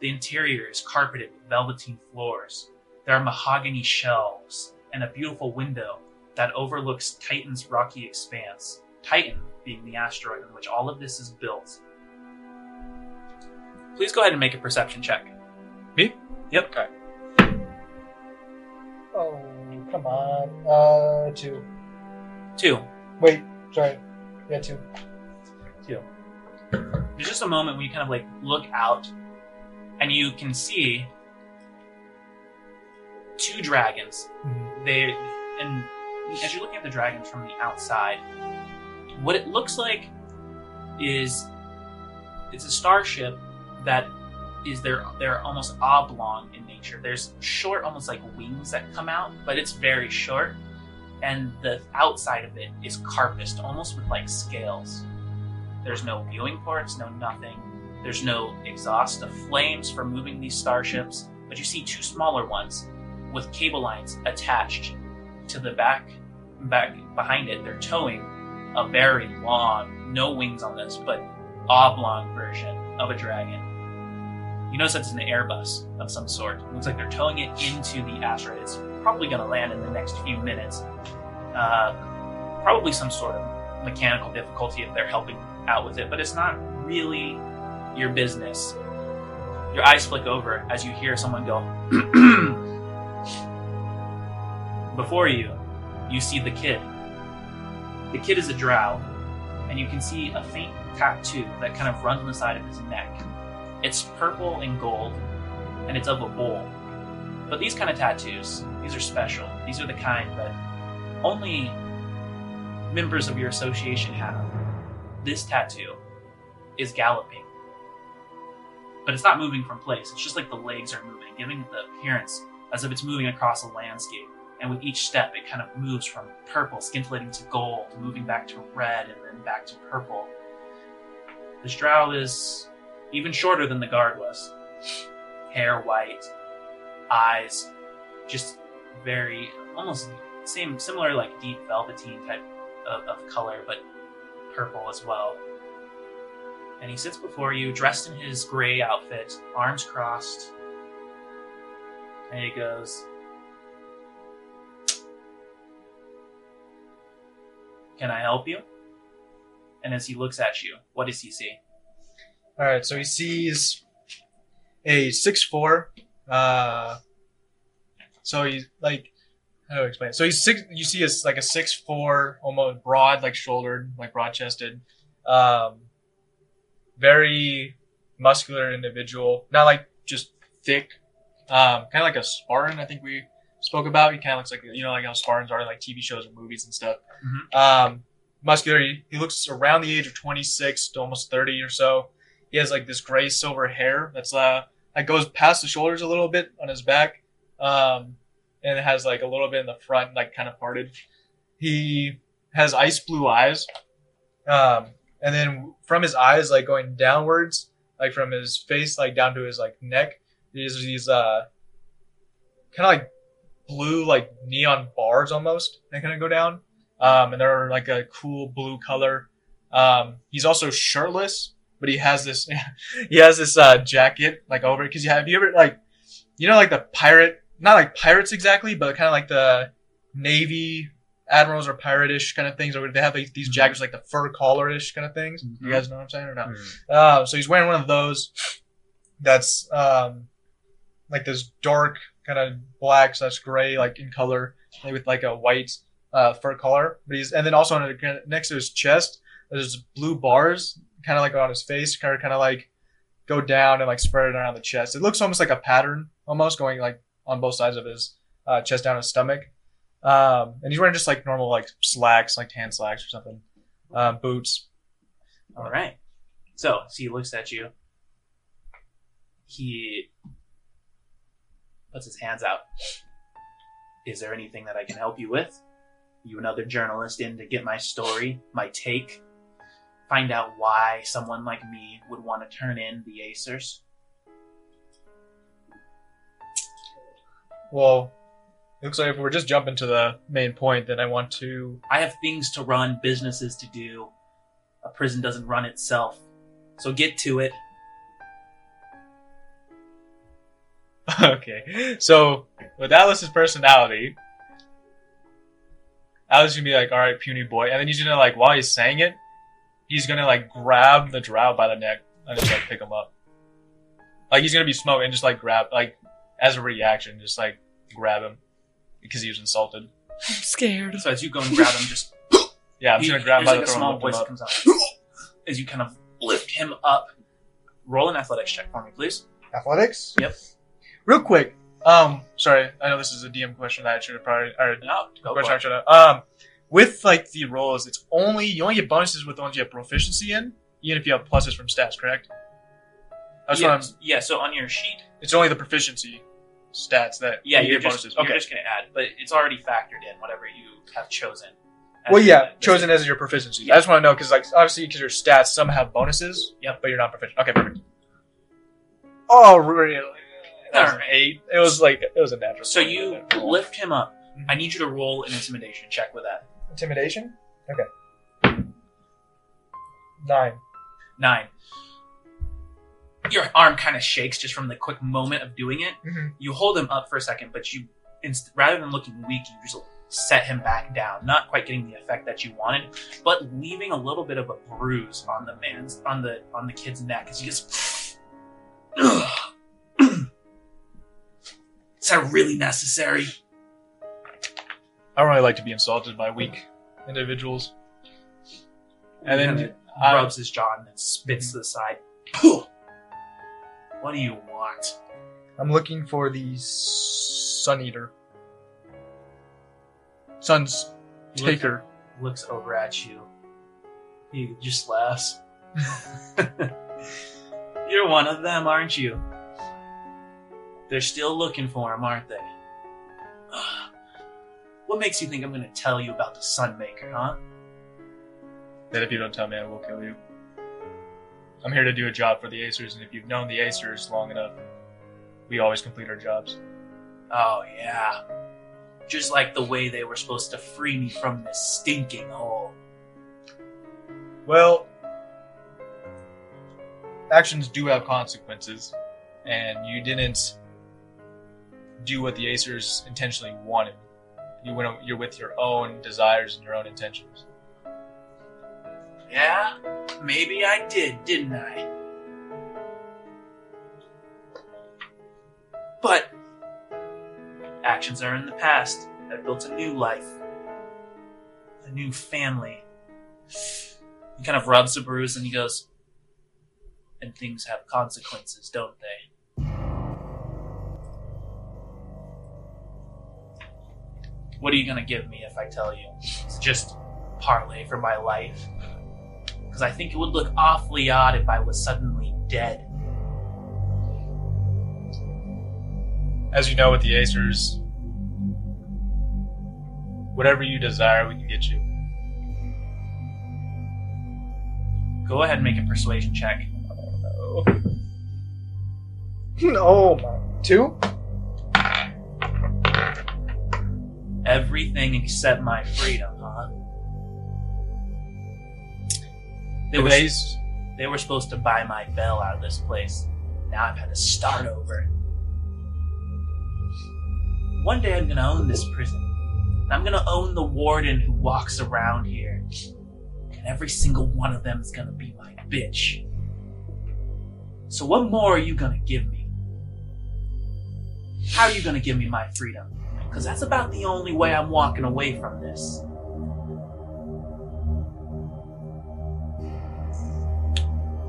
The interior is carpeted with velveteen floors. There are mahogany shelves and a beautiful window that overlooks Titan's rocky expanse. Titan being the asteroid on which all of this is built. Please go ahead and make a perception check. Me? Yep. Oh, come on. Uh, two. Two. Wait, sorry. Yeah, two. Two. There's just a moment when you kind of like look out and you can see two dragons. Mm-hmm. They and as you're looking at the dragons from the outside, what it looks like is it's a starship that is they're they're almost oblong in nature. There's short, almost like wings that come out, but it's very short, and the outside of it is carpused, almost with like scales. There's no viewing ports, no nothing. There's no exhaust of flames for moving these starships, but you see two smaller ones with cable lines attached to the back back behind it. They're towing a very long, no wings on this, but oblong version of a dragon. You notice that it's an Airbus of some sort. It looks like they're towing it into the asteroid. It's probably going to land in the next few minutes. Uh, probably some sort of mechanical difficulty if they're helping out with it, but it's not really your business. Your eyes flick over as you hear someone go. Before you, you see the kid. The kid is a drow, and you can see a faint tattoo that kind of runs on the side of his neck. It's purple and gold, and it's of a bull. But these kind of tattoos, these are special. These are the kind that only members of your association have. This tattoo is galloping. But it's not moving from place. It's just like the legs are moving, giving it the appearance as if it's moving across a landscape. And with each step, it kind of moves from purple, scintillating to gold, moving back to red, and then back to purple. This drow is even shorter than the guard was. Hair white, eyes just very almost same similar like deep velveteen type of, of color, but purple as well. And he sits before you, dressed in his gray outfit, arms crossed, and he goes, Can I help you? And as he looks at you, what does he see? All right, so he sees a six four. Uh, so he's like, how do I explain? It? So he's six. You see, is like a six four, almost broad, like shouldered, like broad chested, um, very muscular individual. Not like just thick, um, kind of like a Spartan. I think we spoke about. He kind of looks like you know like how Spartans are in like TV shows or movies and stuff. Um, muscular. He, he looks around the age of 26 to almost 30 or so. He has like this gray silver hair that's uh that goes past the shoulders a little bit on his back, um, and it has like a little bit in the front, like kind of parted. He has ice blue eyes, um, and then from his eyes, like going downwards, like from his face, like down to his like neck, there's these uh kind of like blue like neon bars almost that kind of go down um, and they're like a cool blue color. Um, he's also shirtless, but he has this he has this uh, jacket like over it, because you have you ever like you know like the pirate not like pirates exactly, but kind of like the navy admirals or pirate-ish kind of things. Or they have like, these jackets like the fur collar-ish kind of things. You guys know what I'm saying or not? Uh, so he's wearing one of those. That's um, like this dark kind of black slash gray like in color with like a white uh, fur collar. But he's and then also on the, next to his chest, there's blue bars, kind of like on his face, kind of kind of like go down and like spread it around the chest. It looks almost like a pattern, almost going like on both sides of his uh, chest down his stomach. Um, and he's wearing just like normal like slacks, like tan slacks or something, um, boots. All right. So, so he looks at you. He puts his hands out. Is there anything that I can help you with? You another journalist in to get my story, my take, find out why someone like me would want to turn in the Acers. Well, looks like if we're just jumping to the main point, then I want to. I have things to run, businesses to do. A prison doesn't run itself. So get to it. okay, so with Atlas's personality, Atlas is gonna be like, "All right, puny boy," and then he's gonna like, while he's saying it, he's gonna like grab the drow by the neck and just like pick him up. Like he's gonna be smoking and just like grab, like as a reaction, just like grab him because he was insulted. I'm scared. So as you go and grab him, just Yeah, I'm just he- gonna grab him by there's the like a throat and small lift him voice up. comes out as you kind of lift him up. Roll an athletics check for me, please. Athletics? Yep. Real quick, um, sorry, I know this is a DM question that I should have probably, or No, go question for I it. should have. Um, with like the rolls, it's only you only get bonuses with the ones you have proficiency in, even if you have pluses from stats. Correct? That's yeah, what I'm. yeah, so on your sheet, It's only the proficiency stats that yeah, you you're get just, bonuses. you're just going to add, but it's already factored in whatever you have chosen. as Well, your- yeah, chosen as your proficiency. I just want to know because, like, obviously, because your stats some have bonuses. Yep. But you're not proficient. Okay, perfect. Oh, really? That was an Alright. eight. It was like it was a natural. So you lift him up. Mm-hmm. I need you to roll an intimidation check with that. Intimidation? Okay. Nine. Nine. Your arm kind of shakes just from the quick moment of doing it. Mhm. You hold him up for a second, but you, inst- rather than looking weak, you just set him back down. Not quite getting the effect that you wanted, but leaving a little bit of a bruise on the man's, on the on the kid's neck as you just. Is that really necessary? I don't really like to be insulted by weak individuals. And then Kinda I- rubs his jaw and then spits to the side. What do you want? I'm looking for the Sun Eater. Sun's Taker. looks over at you. He just laughs. You're one of them, aren't you? They're still looking for him, aren't they? What makes you think I'm going to tell you about the Sunmaker, huh? That if you don't tell me, I will kill you. I'm here to do a job for the Acers, and if you've known the Acers long enough, we always complete our jobs. Oh, yeah. Just like the way they were supposed to free me from this stinking hole. Well, actions do have consequences, and you didn't do what the Acers intentionally wanted. You went, you're with your own desires and your own intentions. Yeah, maybe I did, didn't I? But actions are in the past. I've built a new life, a new family. He kind of rubs the bruise and he goes, and things have consequences, don't they? What are you gonna give me if I tell you? It's just parlay for my life because I think it would look awfully odd if I was suddenly dead. As you know, with the Acers, whatever you desire, we can get you. Go ahead and make a persuasion check. Oh my. Two? Everything except my freedom, They were, they were supposed to buy my bell out of this place. Now I've had to start over. One day I'm gonna own this prison. I'm gonna own the warden who walks around here. And every single one of them is gonna be my bitch. So what more are you gonna give me? How are you gonna give me my freedom? Because that's about the only way I'm walking away from this.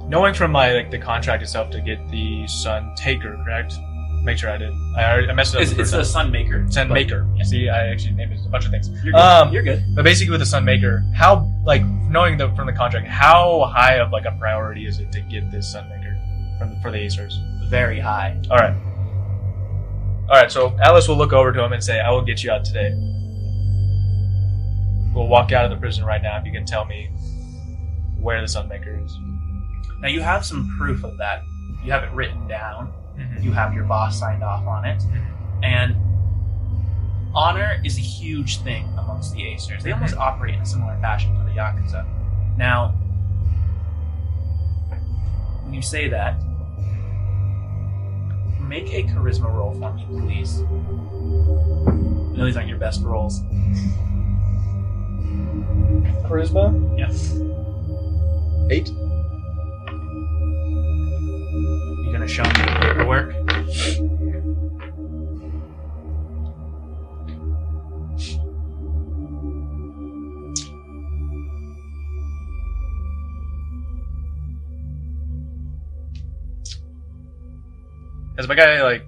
Knowing from my like the contract itself to get the Sun Taker, correct? Make sure I did. I already I messed it up. It's, the it's the. Sun Maker. Sun Maker. yeah. See, I actually named it a bunch of things. You're good. Um, You're good. But basically, with the Sun Maker, how like knowing the from the contract, how high of like a priority is it to get this Sun Maker from the, for the Acers? Very high. All right. All right. So Atlas will look over to him and say, "I will get you out today." We'll walk out of the prison right now if you can tell me where the Sunmaker is. Now you have some proof of that. You have it written down. Mm-hmm. You have your boss signed off on it. And honor is a huge thing amongst the Acers. They almost operate in a similar fashion to the Yakuza. Now, when you say that, make a charisma roll for me, please. I know these aren't your best rolls. Charisma? Yeah. Eight. You gonna show me the paperwork? Is my guy like?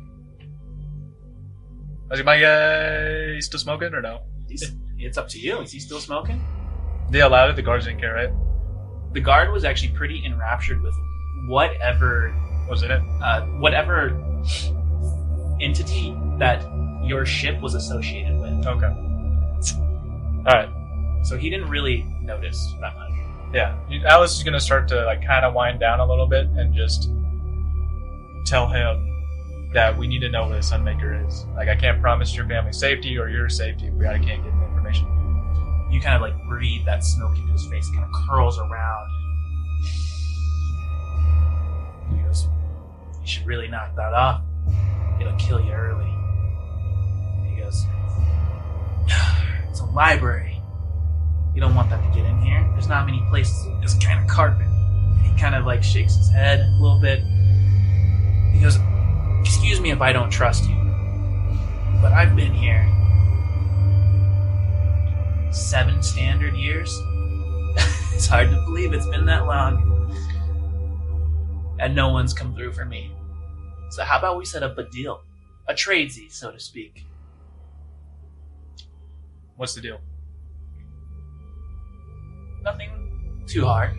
Is my guy still smoking or no? He's, it's up to you. Is he still smoking? They allowed it. The guards didn't care, right? The guard was actually pretty enraptured with whatever What was in it? uh, whatever entity that your ship was associated with. Okay. All right. So he didn't really notice that much. Yeah. Atlas is gonna start to like kind of wind down a little bit and just tell him that we need to know where the Sunmaker is. Like, I can't promise your family safety or your safety if we I can't get the information. You kind of like breathe that smoke into his face. It kind of curls around. Should really knock that off. It'll kill you early." He goes, "It's a library. You don't want that to get in here. There's not many places this kind of carpet." He kind of like shakes his head a little bit. He goes, "Excuse me if I don't trust you, but I've been here seven standard years. it's hard to believe it's been that long. And no one's come through for me. So how about we set up a deal? A tradesy, so to speak. What's the deal? Nothing too hard.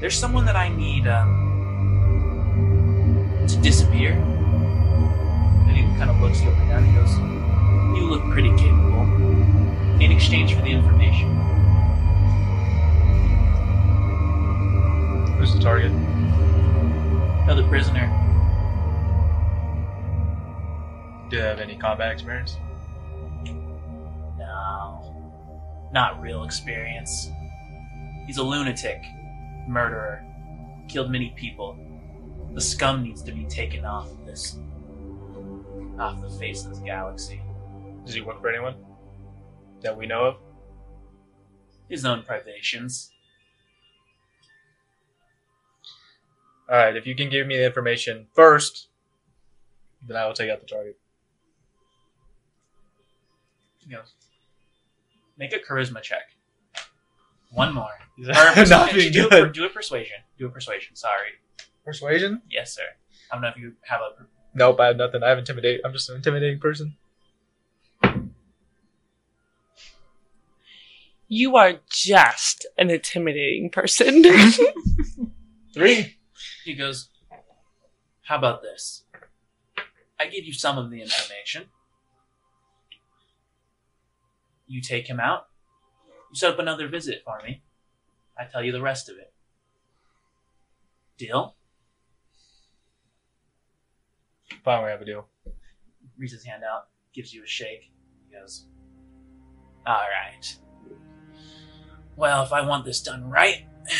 There's someone that I need um, to disappear. And he kind of looks you up and down and goes, You look pretty capable. In exchange for the information. Who's the target? Another prisoner. Do you have any combat experience? No. Not real experience. He's a lunatic. Murderer. Killed many people. The scum needs to be taken off of this. off the face of this galaxy. Does he work for anyone that we know of? His own privations. All right. If you can give me the information first, then I will take out the target. He goes, Make a charisma check. One more. Or that not being do, a, good? do a persuasion. Do a persuasion. Sorry. Persuasion? Yes, sir. I don't know if you have a. Nope, I have nothing. I have intimidate. I'm just an intimidating person. You are just an intimidating person. Three. He goes, How about this? I give you some of the information. You take him out. You set up another visit for me. I tell you the rest of it. Deal? Fine, we have a deal. Reaches his hand out, gives you a shake. He goes, All right. Well, if I want this done right,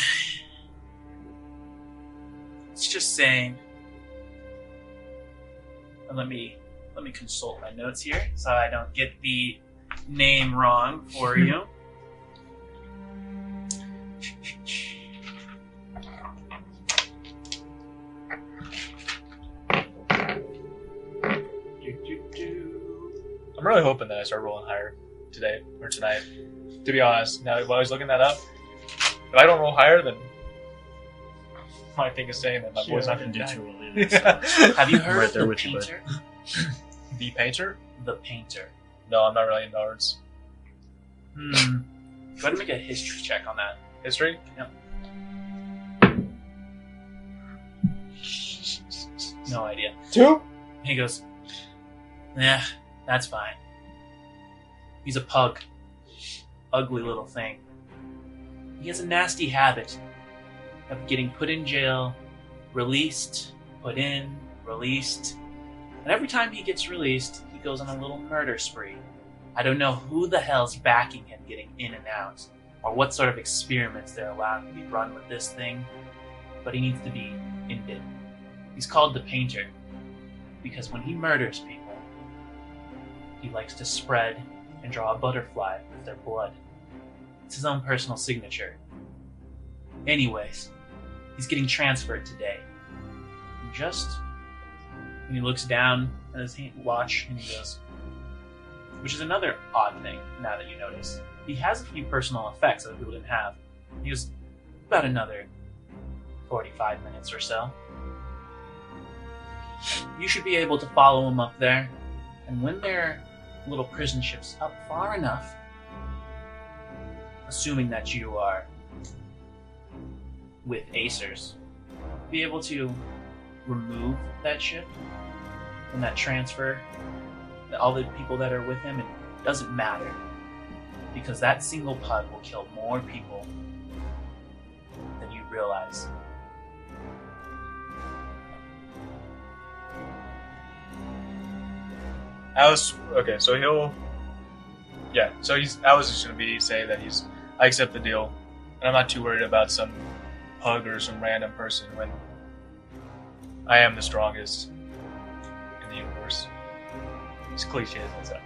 it's just saying. And let me let me consult my notes here so I don't get the name wrong for you. I'm really hoping that I start rolling higher today or tonight. To be honest, now while I was looking that up, if I don't roll higher, then my thing is saying that my boy's not gonna do too well early. so- Have you heard right of there the with you, bud. painter? the painter? the painter. No, I'm not really into arts. Hmm. Go ahead and make a history check on that. History? No idea. Two? He goes, Yeah, that's fine. He's a pug. Ugly little thing. He has a nasty habit of getting put in jail, released, put in, released. And every time he gets released, goes on a little murder spree. I don't know who the hell's backing him getting in and out, or what sort of experiments they're allowing to be run with this thing, but he needs to be ended. He's called the Painter because when he murders people, he likes to spread and draw a butterfly with their blood. It's his own personal signature. Anyways, he's getting transferred today. Just and he looks down at his watch and he goes, which is another odd thing now that you notice. He has a few personal effects that people didn't have. He goes, about another 45 minutes or so. You should be able to follow him up there, and when their little prison ship's up far enough, assuming that you are with Acers, be able to remove that ship and that transfer all the people that are with him. It doesn't matter because that single pug will kill more people than you realize. Atlas. Okay, so he'll. Yeah, so he's. I was just gonna be say that he's. I accept the deal, and I'm not too worried about some pug or some random person when I am the strongest in the universe. As cliche as that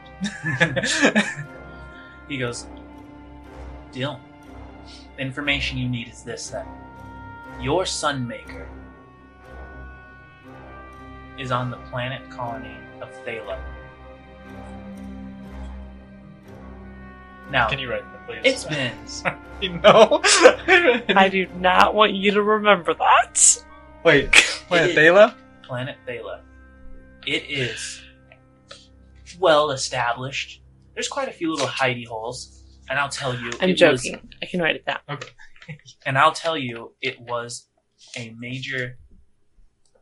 sounds. He goes, Deal. The information you need is this that Your Sunmaker is on the planet colony of Thala. Now, Can you write that, please? it's been no. I do not want you to remember that. Wait, wait, It- Thala? Planet Thala. It is well established. There's quite a few little hidey holes, and I'll tell you, I'm it was- joking. I can write it down. and I'll tell you, it was a major.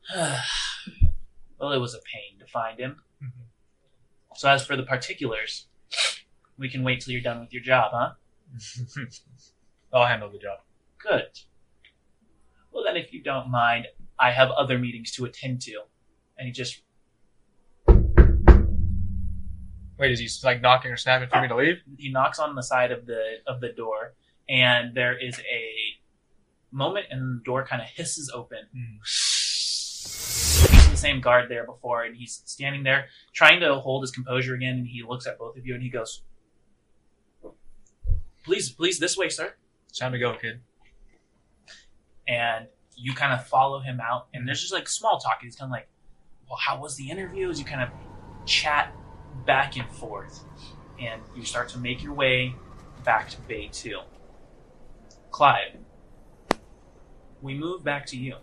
well, it was a pain to find him. Mhm. So, as for the particulars, we can wait till you're done with your job, huh? I'll handle the job. Good. Well, then, if you don't mind, I have other meetings to attend to. And he just Wait, is he like knocking or snapping for me to leave? he knocks on the side of the of the door, and there is a moment, and the door kind of hisses open. Hmm. He's the same guard there before, and he's standing there trying to hold his composure again. And he looks at both of you, and he goes, "Please, please, this way, sir." It's time to go, kid. And you kind of follow him out, and there's just like small talk. He's kind of like, "Well, how was the interview?" As you kind of chat back and forth, and you start to make your way back to Bay Two. Clive, we move back to you.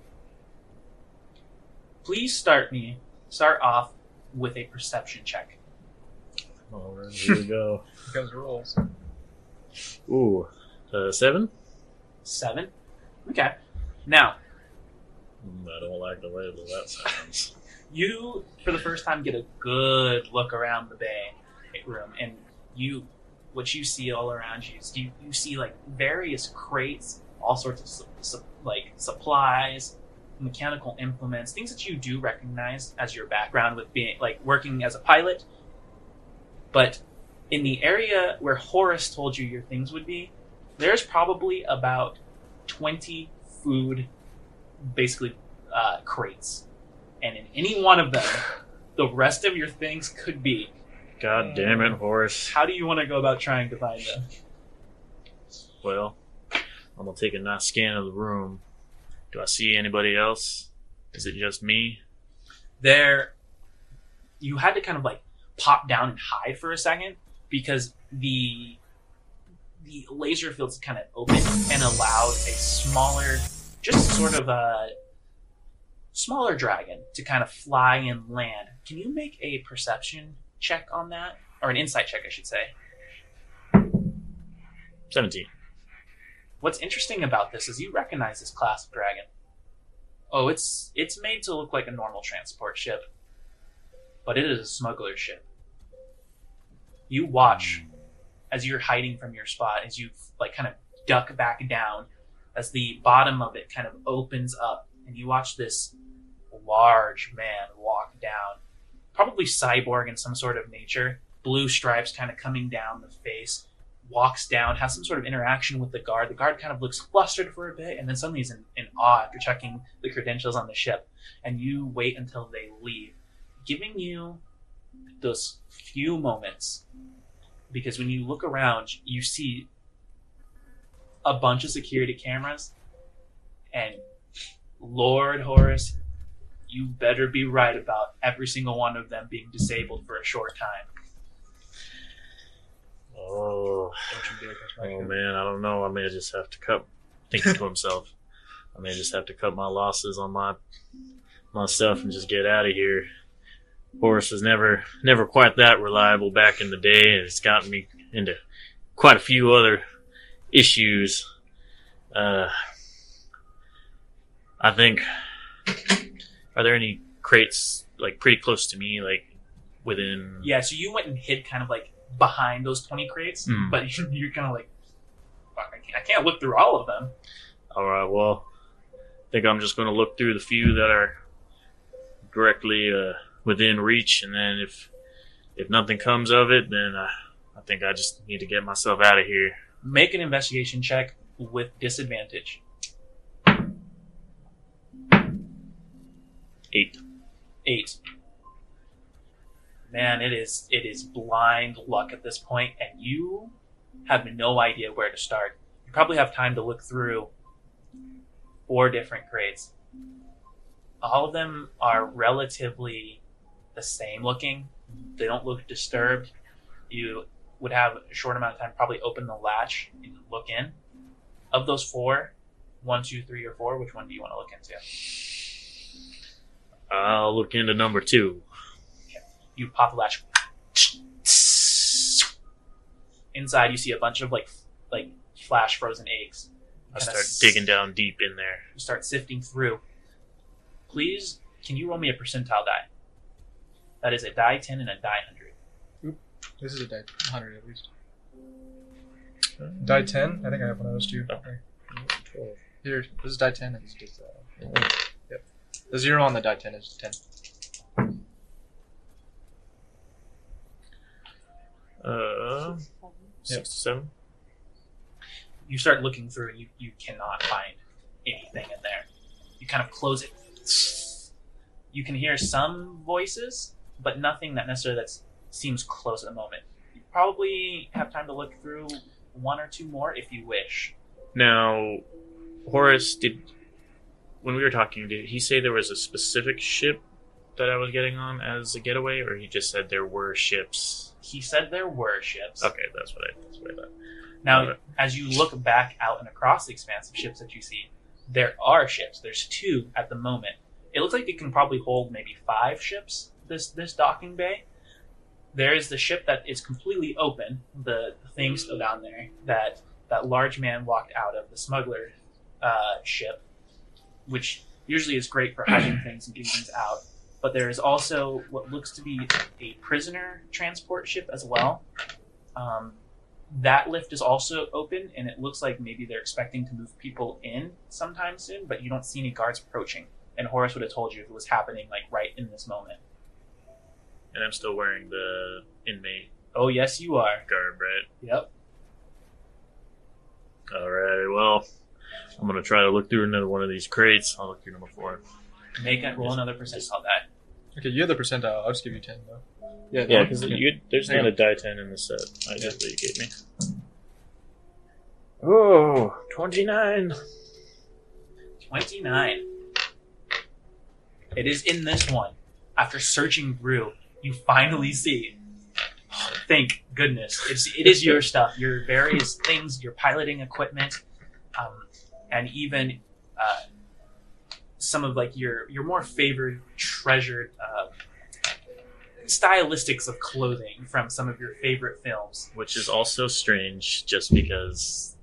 Please start me start off with a perception check. Alright, here we go. Here comes the rules. Ooh, uh, seven. Seven. Okay. Now Mm, I don't like the way that that sounds. You, for the first time, get a good look around the bay room, and you, what you see all around you is you, you see like various crates, all sorts of su- su- like supplies, mechanical implements, things that you do recognize as your background with being like working as a pilot. But in the area where Horace told you your things would be, there's probably about twenty food, basically uh, crates and in any one of them, the rest of your things could be. God damn it, Horace. How do you want to go about trying to find them? Well, I'm gonna take a nice scan of the room. Do I see anybody else? Is it just me? There, you had to kind of like pop down and hide for a second because the the laser fields kind of opened and allowed a smaller, just sort of a smaller dragon to kind of fly and land. Can you make a perception check on that, or an insight check, I should say? Seventeen. What's interesting about this is you recognize this class of dragon. Oh, it's it's made to look like a normal transport ship, but it is a smuggler ship. You watch as you're hiding from your spot, as you like kind of duck back down, as the bottom of it kind of opens up, and you watch this large man walk down, probably cyborg in some sort of nature, blue stripes kind of coming down the face, walks down, has some sort of interaction with the guard. The guard kind of looks flustered for a bit, and then suddenly he's in, in awe after checking the credentials on the ship. And you wait until they leave, giving you those few moments. Because when you look around, you see a bunch of security cameras, and Lord Horace, you better be right about every single one of them being disabled for a short time. Oh, oh man, I don't know. I may just have to cut. Thinking to himself, I may just have to cut my losses on my my stuff and just get out of here. Horace was never never quite that reliable back in the day, and it's gotten me into quite a few other issues. Uh, I think. Are there any crates like pretty close to me, like within? Yeah, so you went and hid kind of like behind those 20 crates, Hmm. but you're kind of like, fuck, I can't, I can't look through all of them. All right. Well, I think I'm just going to look through the few that are directly uh, within reach, and then if if nothing comes of it, then uh, I think I just need to get myself out of here. Make an investigation check with disadvantage. Eight. Eight. Man, it is it is blind luck at this point, and you have no idea where to start. You probably have time to look through four different crates. All of them are relatively the same looking. They don't look disturbed. You would have a short amount of time probably open the latch and look in. Of those four, one, two, three, or four, which one do you want to look into? I'll look into number two. you pop the latch. Inside, you see a bunch of like like flash frozen eggs. I start s- digging down deep in there. You start sifting through. Please, can you roll me a percentile die? That is a die ten and a die hundred. This is a die 100 at least. Die 10? I think I have one of those too. Oh. Here, this is die 10 and this is uh, Yep. The zero on the die 10 is 10. Uh, Yep. sixty-seven. You start looking through, and you you cannot find anything in there. You kind of close it. You can hear some voices, but nothing that necessarily that seems close at the moment. You probably have time to look through one or two more if you wish. Now, Horace, did when we were talking, did he say there was a specific ship that I was getting on as a getaway, or he just said there were ships? He said there were ships. Okay, that's what I, that's what I thought. Now, as you look back out and across the expanse of ships that you see, there are ships. There's two at the moment. It looks like it can probably hold maybe five ships. This this docking bay. There is the ship that is completely open. The thing still down there that that large man walked out of the smuggler uh, ship, which usually is great for hiding things and getting things out. But there is also what looks to be a prisoner transport ship as well. Um, that lift is also open, and it looks like maybe they're expecting to move people in sometime soon, but you don't see any guards approaching. And Horace would have told you if it was happening like right in this moment. And I'm still wearing the inmate Oh yes, you are. garb, right? Yep. All right. Well, I'm gonna try to look through another one of these crates. I'll look through number four. Make it roll another percentile die. Okay, you have the percentile. I'll just give you 10 though. Yeah, Yeah, because okay. there's not you a die ten in the set. I just that you gave me. Oh, 29. 29. It is in this one. After searching through, you finally see. Thank goodness. It's, it is your stuff, your various things, your piloting equipment, um, and even uh, some of like your, your more favored, treasured uh, stylistics of clothing from some of your favorite films. Which is also strange just because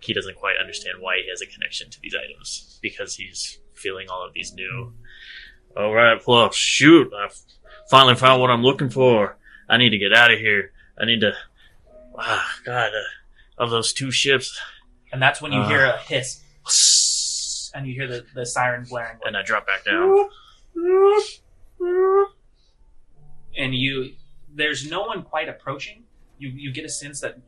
he doesn't quite understand why he has a connection to these items. Because he's feeling all of these new. Alright, well, shoot. I finally found what I'm looking for. I need to get out of here. I need to. Ah, God. Uh, of those two ships. And that's when you Uh. hear a hiss, and you hear the, the siren blaring. And I drop back down. and you there's no one quite approaching. You you get a sense that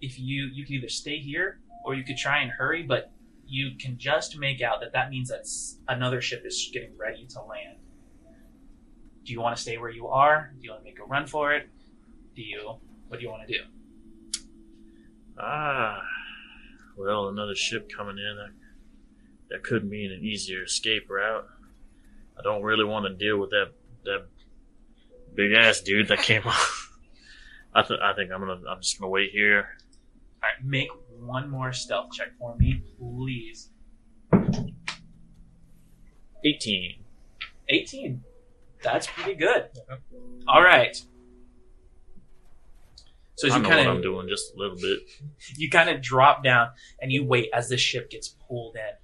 if you you can either stay here or you could try and hurry, but you can just make out that that means that s- another ship is getting ready to land. Do you want to stay where you are? Do you want to make a run for it? Do you what do you want to do? Ah, well, another ship coming in. That, that could mean an easier escape route. I don't really want to deal with that that big ass dude that came off. I th- I think I'm gonna I'm just gonna wait here. All right, make one more stealth check for me, please. 18. 18. That's pretty good. All right. So as I you know kind what of I'm doing just a little bit. you kind of drop down and you wait as the ship gets pulled in.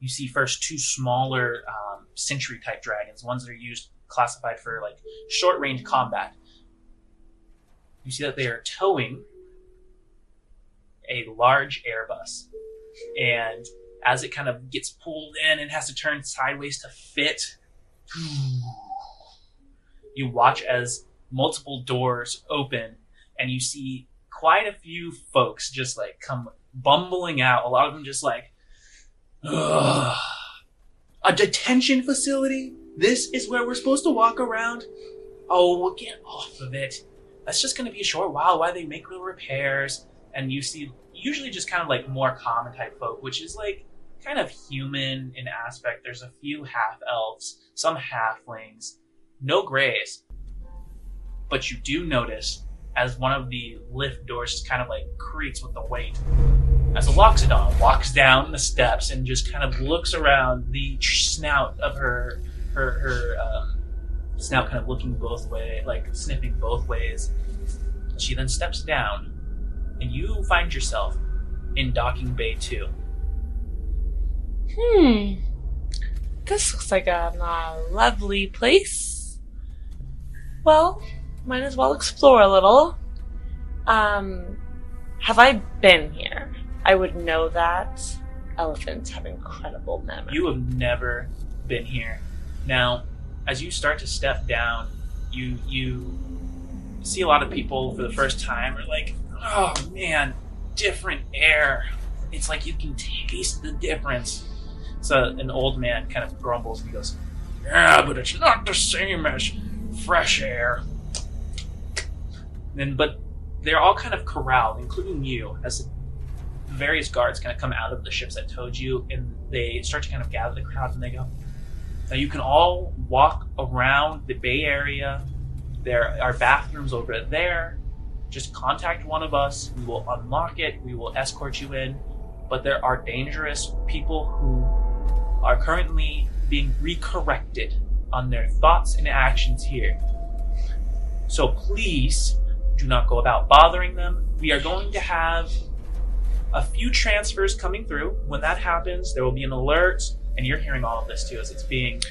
You see first two smaller um, sentry type dragons, ones that are used classified for like short range combat. You see that they are towing a large Airbus, and as it kind of gets pulled in and has to turn sideways to fit, you watch as multiple doors open and you see quite a few folks just like come bumbling out. A lot of them just like, Ugh. a detention facility. This is where we're supposed to walk around. Oh, we'll get off of it. That's just going to be a short while while they make little repairs. And you see, usually just kind of like more common type folk, which is like kind of human in aspect. There's a few half elves, some halflings, no grays. But you do notice as one of the lift doors just kind of like creaks with the weight. As a Loxodon walks down the steps and just kind of looks around, the snout of her her her um, snout kind of looking both way, like sniffing both ways. She then steps down, and you find yourself in docking bay two. Hmm. This looks like a, uh, lovely place. Well, might as well explore a little. Um, have I been here? I would know that. Elephants have incredible memory. You have never been here. Now, as you start to step down, you you see a lot of people for the first time are like, "Oh man, different air. It's like you can taste the difference." So an old man kind of grumbles and he goes, "Yeah, but it's not the same as fresh air." But they're all kind of corralled, including you, as various guards kind of come out of the ships that towed you, and they start to kind of gather the crowd, and they go, "Now you can all walk around the Bay Area. There are bathrooms over there. Just contact one of us. We will unlock it. We will escort you in. But there are dangerous people who are currently being recorrected on their thoughts and actions here. So please do not go about bothering them. We are going to have a few transfers coming through. When that happens, there will be an alert, and you're hearing all of this too as it's being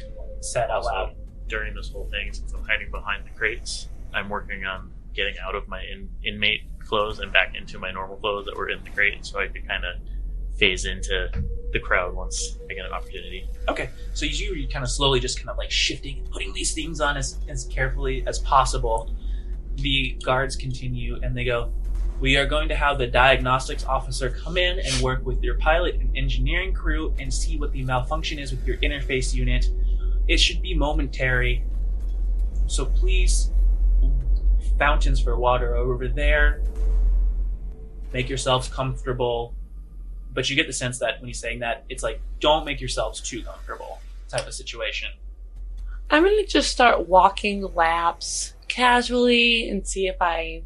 said out loud. during this whole thing, since I'm hiding behind the crates, I'm working on getting out of my in, inmate clothes and back into my normal clothes that were in the crate, so I could kind of phase into the crowd once I get an opportunity. Okay, so you you kind of slowly just kind of like shifting and putting these things on as, as carefully as possible. The guards continue and they go, We are going to have the diagnostics officer come in and work with your pilot and engineering crew and see what the malfunction is with your interface unit. It should be momentary. So please, fountains for water over there. Make yourselves comfortable. But you get the sense that when he's saying that, it's like, don't make yourselves too comfortable type of situation. I'm gonna just start walking laps casually and see if I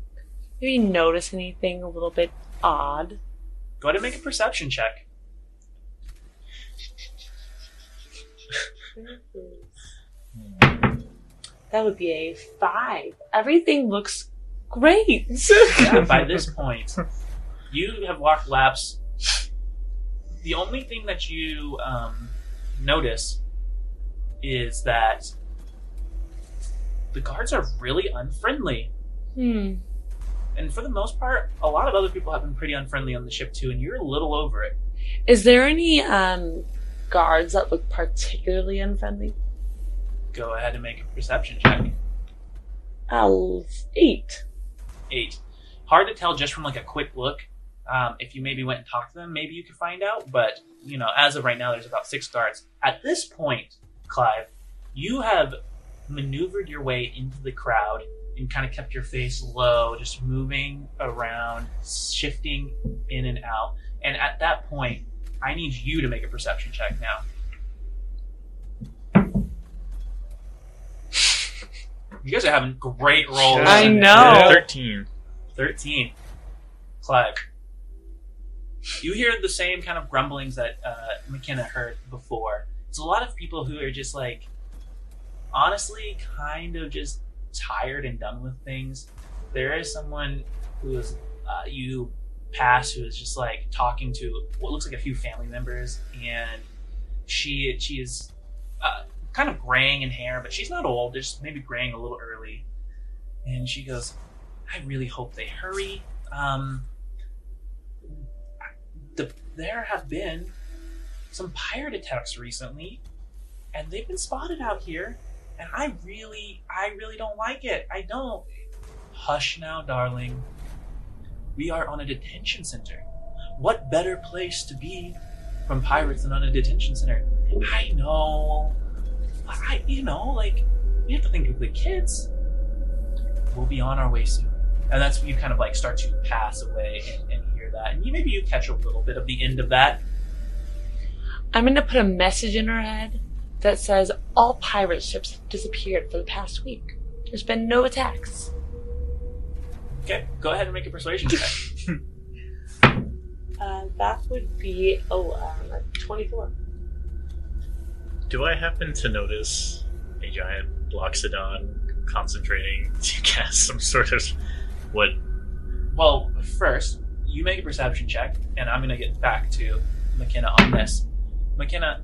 maybe notice anything a little bit odd. Go ahead and make a perception check. That would be a five. Everything looks great. Yeah, by this point, you have walked laps. The only thing that you um, notice is that the guards are really unfriendly. hmm. And for the most part, a lot of other people have been pretty unfriendly on the ship too, and you're a little over it. Is there any um guards that look particularly unfriendly? Go ahead and make a perception check. Uh, eight. Eight. Hard to tell just from like a quick look. Um, if you maybe went and talked to them, maybe you could find out. But you know, as of right now, there's about six guards. At this point, Clive, you have maneuvered your way into the crowd and kind of kept your face low, just moving around, shifting in and out. And at that point, I need you to make a perception check now. You guys are having great rolls. I know. Thirteen. 13. Clive. You hear the same kind of grumblings that uh, Makena heard before. It's a lot of people who are just like, honestly, kind of just tired and done with things. There is someone who is, uh, you pass who is just like talking to what looks like a few family members, and she she is uh, kind of graying in hair, but she's not old, just maybe graying a little early. And she goes, I really hope they hurry. Um, the, there have been some pirate attacks recently, and they've been spotted out here, and I really, I really don't like it. I don't. Hush now, darling. We are on a detention center. What better place to be from pirates than on a detention center? I know. I, you know, like, we have to think of the kids. We'll be on our way soon and that's when you kind of like start to pass away and, and hear that and you maybe you catch a little bit of the end of that I'm gonna put a message in her head that says all pirate ships have disappeared for the past week. There's been no attacks. okay go ahead and make a persuasion check Uh, that would be oh, um, 24. Do I happen to notice a giant Loxodon concentrating to cast some sort of what? well first you make a perception check and i'm going to get back to makena on this makena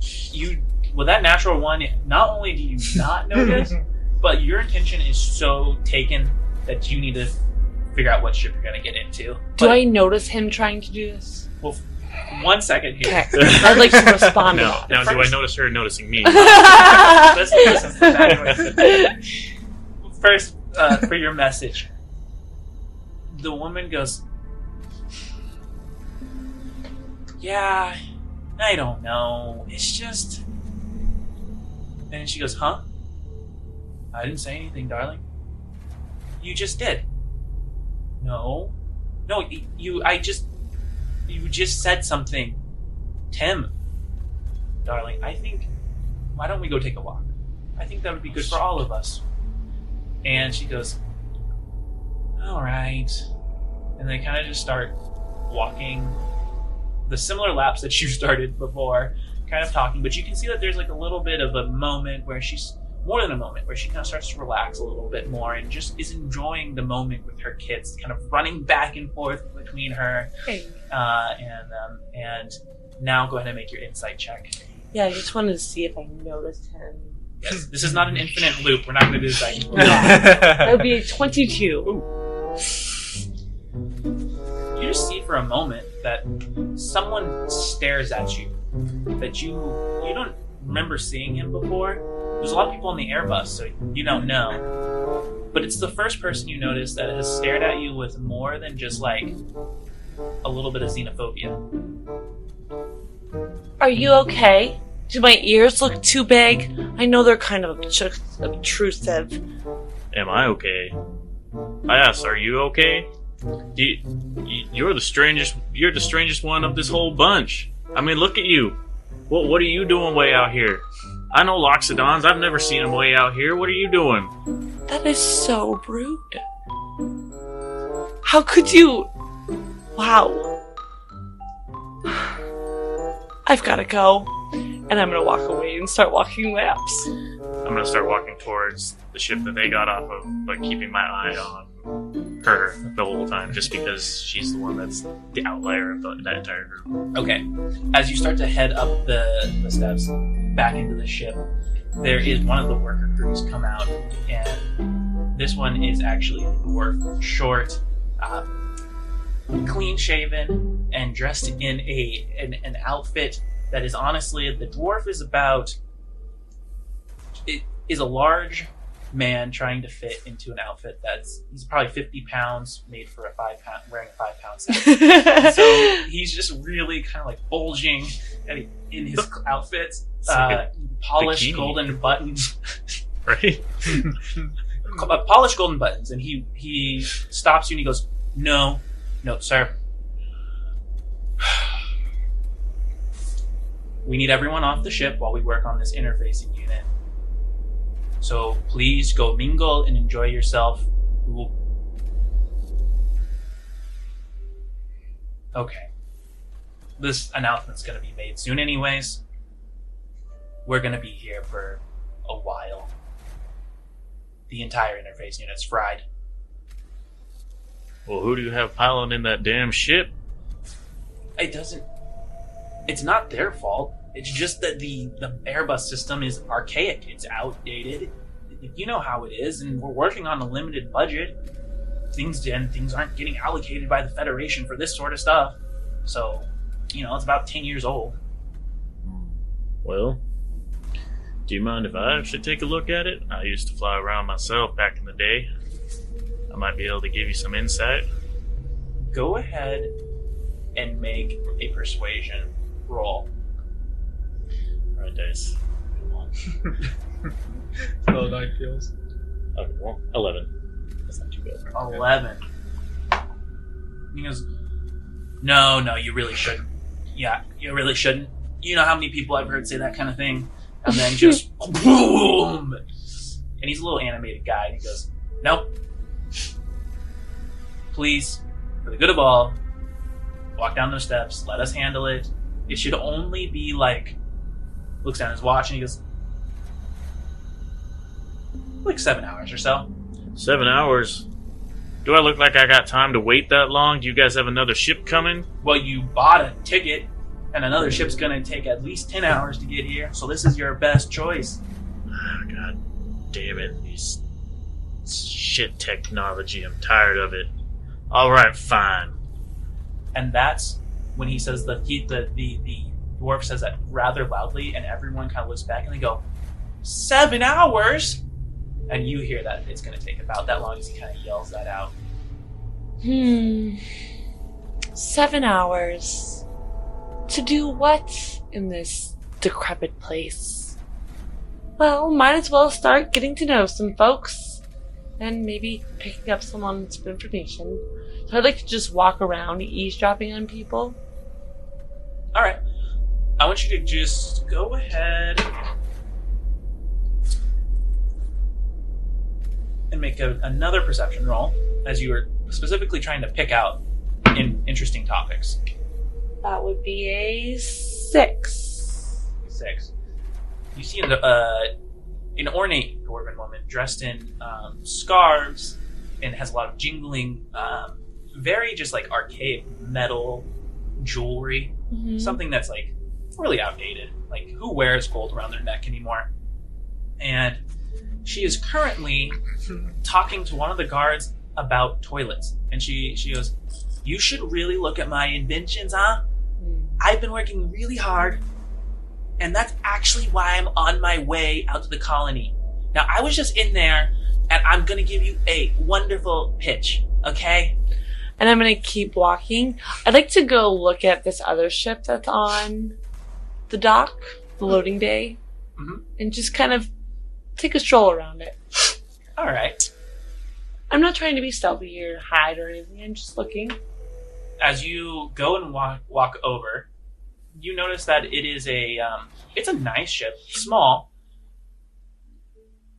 you with that natural one not only do you not notice but your attention is so taken that you need to figure out what ship you're going to get into Do But- I notice him trying to do this? well, one second here Okay. I'd like to respond Now, to now do I notice her noticing me? that. listen, listen. First, uh, for your message, the woman goes, "Yeah, I don't know. It's just." And she goes, "Huh? I didn't say anything, darling. You just did. No, no, you. I just, you just said something, Tim, darling. I think. Why don't we go take a walk?" I think that would be good for all of us. And she goes, All right. And they kind of just start walking the similar laps that you started before, kind of talking. But you can see that there's like a little bit of a moment where she's more than a moment where she kind of starts to relax a little bit more and just is enjoying the moment with her kids, kind of running back and forth between her uh, and um, and now go ahead and make your insight check. Yeah, I just wanted to see if I noticed him. Yes, this is not an infinite loop. We're not going to do this back and forth. That would be a 22. You just see for a moment that someone stares at you that you you don't remember seeing him before there's a lot of people on the airbus so you don't know but it's the first person you notice that has stared at you with more than just like a little bit of xenophobia Are you okay? Do my ears look too big? I know they're kind of obtrusive. Am I okay? I asked, are you okay? You, you- you're the strangest. You're the strangest one of this whole bunch. I mean, look at you. What What are you doing way out here? I know Loxodons. I've never seen them way out here. What are you doing? That is so rude. How could you? Wow. I've gotta go. And I'm gonna walk away and start walking laps. I'm gonna start walking towards the ship that they got off of, but keeping my eye on her the whole time, just because she's the one that's the outlier of the, that entire group. okay as you start to head up the, the steps back into the ship there is one of the worker crews come out and this one is actually a dwarf short uh, clean shaven and dressed in a an, an outfit that is honestly the dwarf is about it is a large man trying to fit into an outfit that's he's probably 50 pounds made for a five pound wearing a five pound set so he's just really kind of like bulging and he- in his outfits uh, polished bikini. golden buttons. Right? polished golden buttons and he he stops you and he goes no no sir. We need everyone off the ship while we work on this interfacing unit so please go mingle and enjoy yourself We will- okay this announcement's going to be made soon anyways we're going to be here for a while the entire interface unit's fried. Well, who do you have piloting in that damn ship? It doesn't. It's not their fault. It's just that the the Airbus system is archaic. It's outdated. You know how it is, and we're working on a limited budget. Things and things aren't getting allocated by the Federation for this sort of stuff. So, you know, it's about ten years old. Well, do you mind if I should take a look at it? I used to fly around myself back in the day. I might be able to give you some insight. Go ahead and make a persuasion roll. Alright, dice. Twelve nine kills. Okay, well, 11. That's not too bad. Eleven. He goes, No, no, you really shouldn't. Yeah, you really shouldn't. You know how many people I've heard say that kind of thing? And then just boom! And he's a little animated guy, and he goes, Nope. Please, for the good of all, walk down those steps, let us handle it. It should only be like, looks down at his watch, and he goes, like seven hours or so. Seven hours? Do I look like I got time to wait that long? Do you guys have another ship coming? well, you bought a ticket, and another ship's going to take at least 10 hours to get here, so this is your best choice. Ah, God damn it. These shit technology. I'm tired of it. Alright, fine. And that's when he says the, he, the, the, the dwarf says that rather loudly, and everyone kind of looks back and they go, Seven hours? And you hear that it's going to take about that long as he kind of yells that out. Hmm. Seven hours. To do what in this decrepit place? Well, might as well start getting to know some folks. And maybe picking up some some information. So I'd like to just walk around eavesdropping on people. All right. I want you to just go ahead and make a, another perception roll as you are specifically trying to pick out in interesting topics. That would be a six. Six. You see an, uh, an ornate dwarven woman dressed in um, scarves and has a lot of jingling, um, very just like archaic metal jewelry. Mhm. something that's like really outdated. Like who wears gold around their neck anymore? And she is currently talking to one of the guards about toilets. And she she goes, "You should really look at my inventions, huh? Hmm. I've been working really hard, and that's actually why I'm on my way out to the colony. Now I was just in there, and I'm gonna give you a wonderful pitch, okay? And I'm gonna keep walking. I'd like to go look at this other ship that's on the dock, the loading bay, Mhm. and just kind of take a stroll around it. All right." I'm not trying to be stealthy or hide or anything. I'm just looking. as you go and walk, walk over, you notice that it is a um, it's a nice ship, small.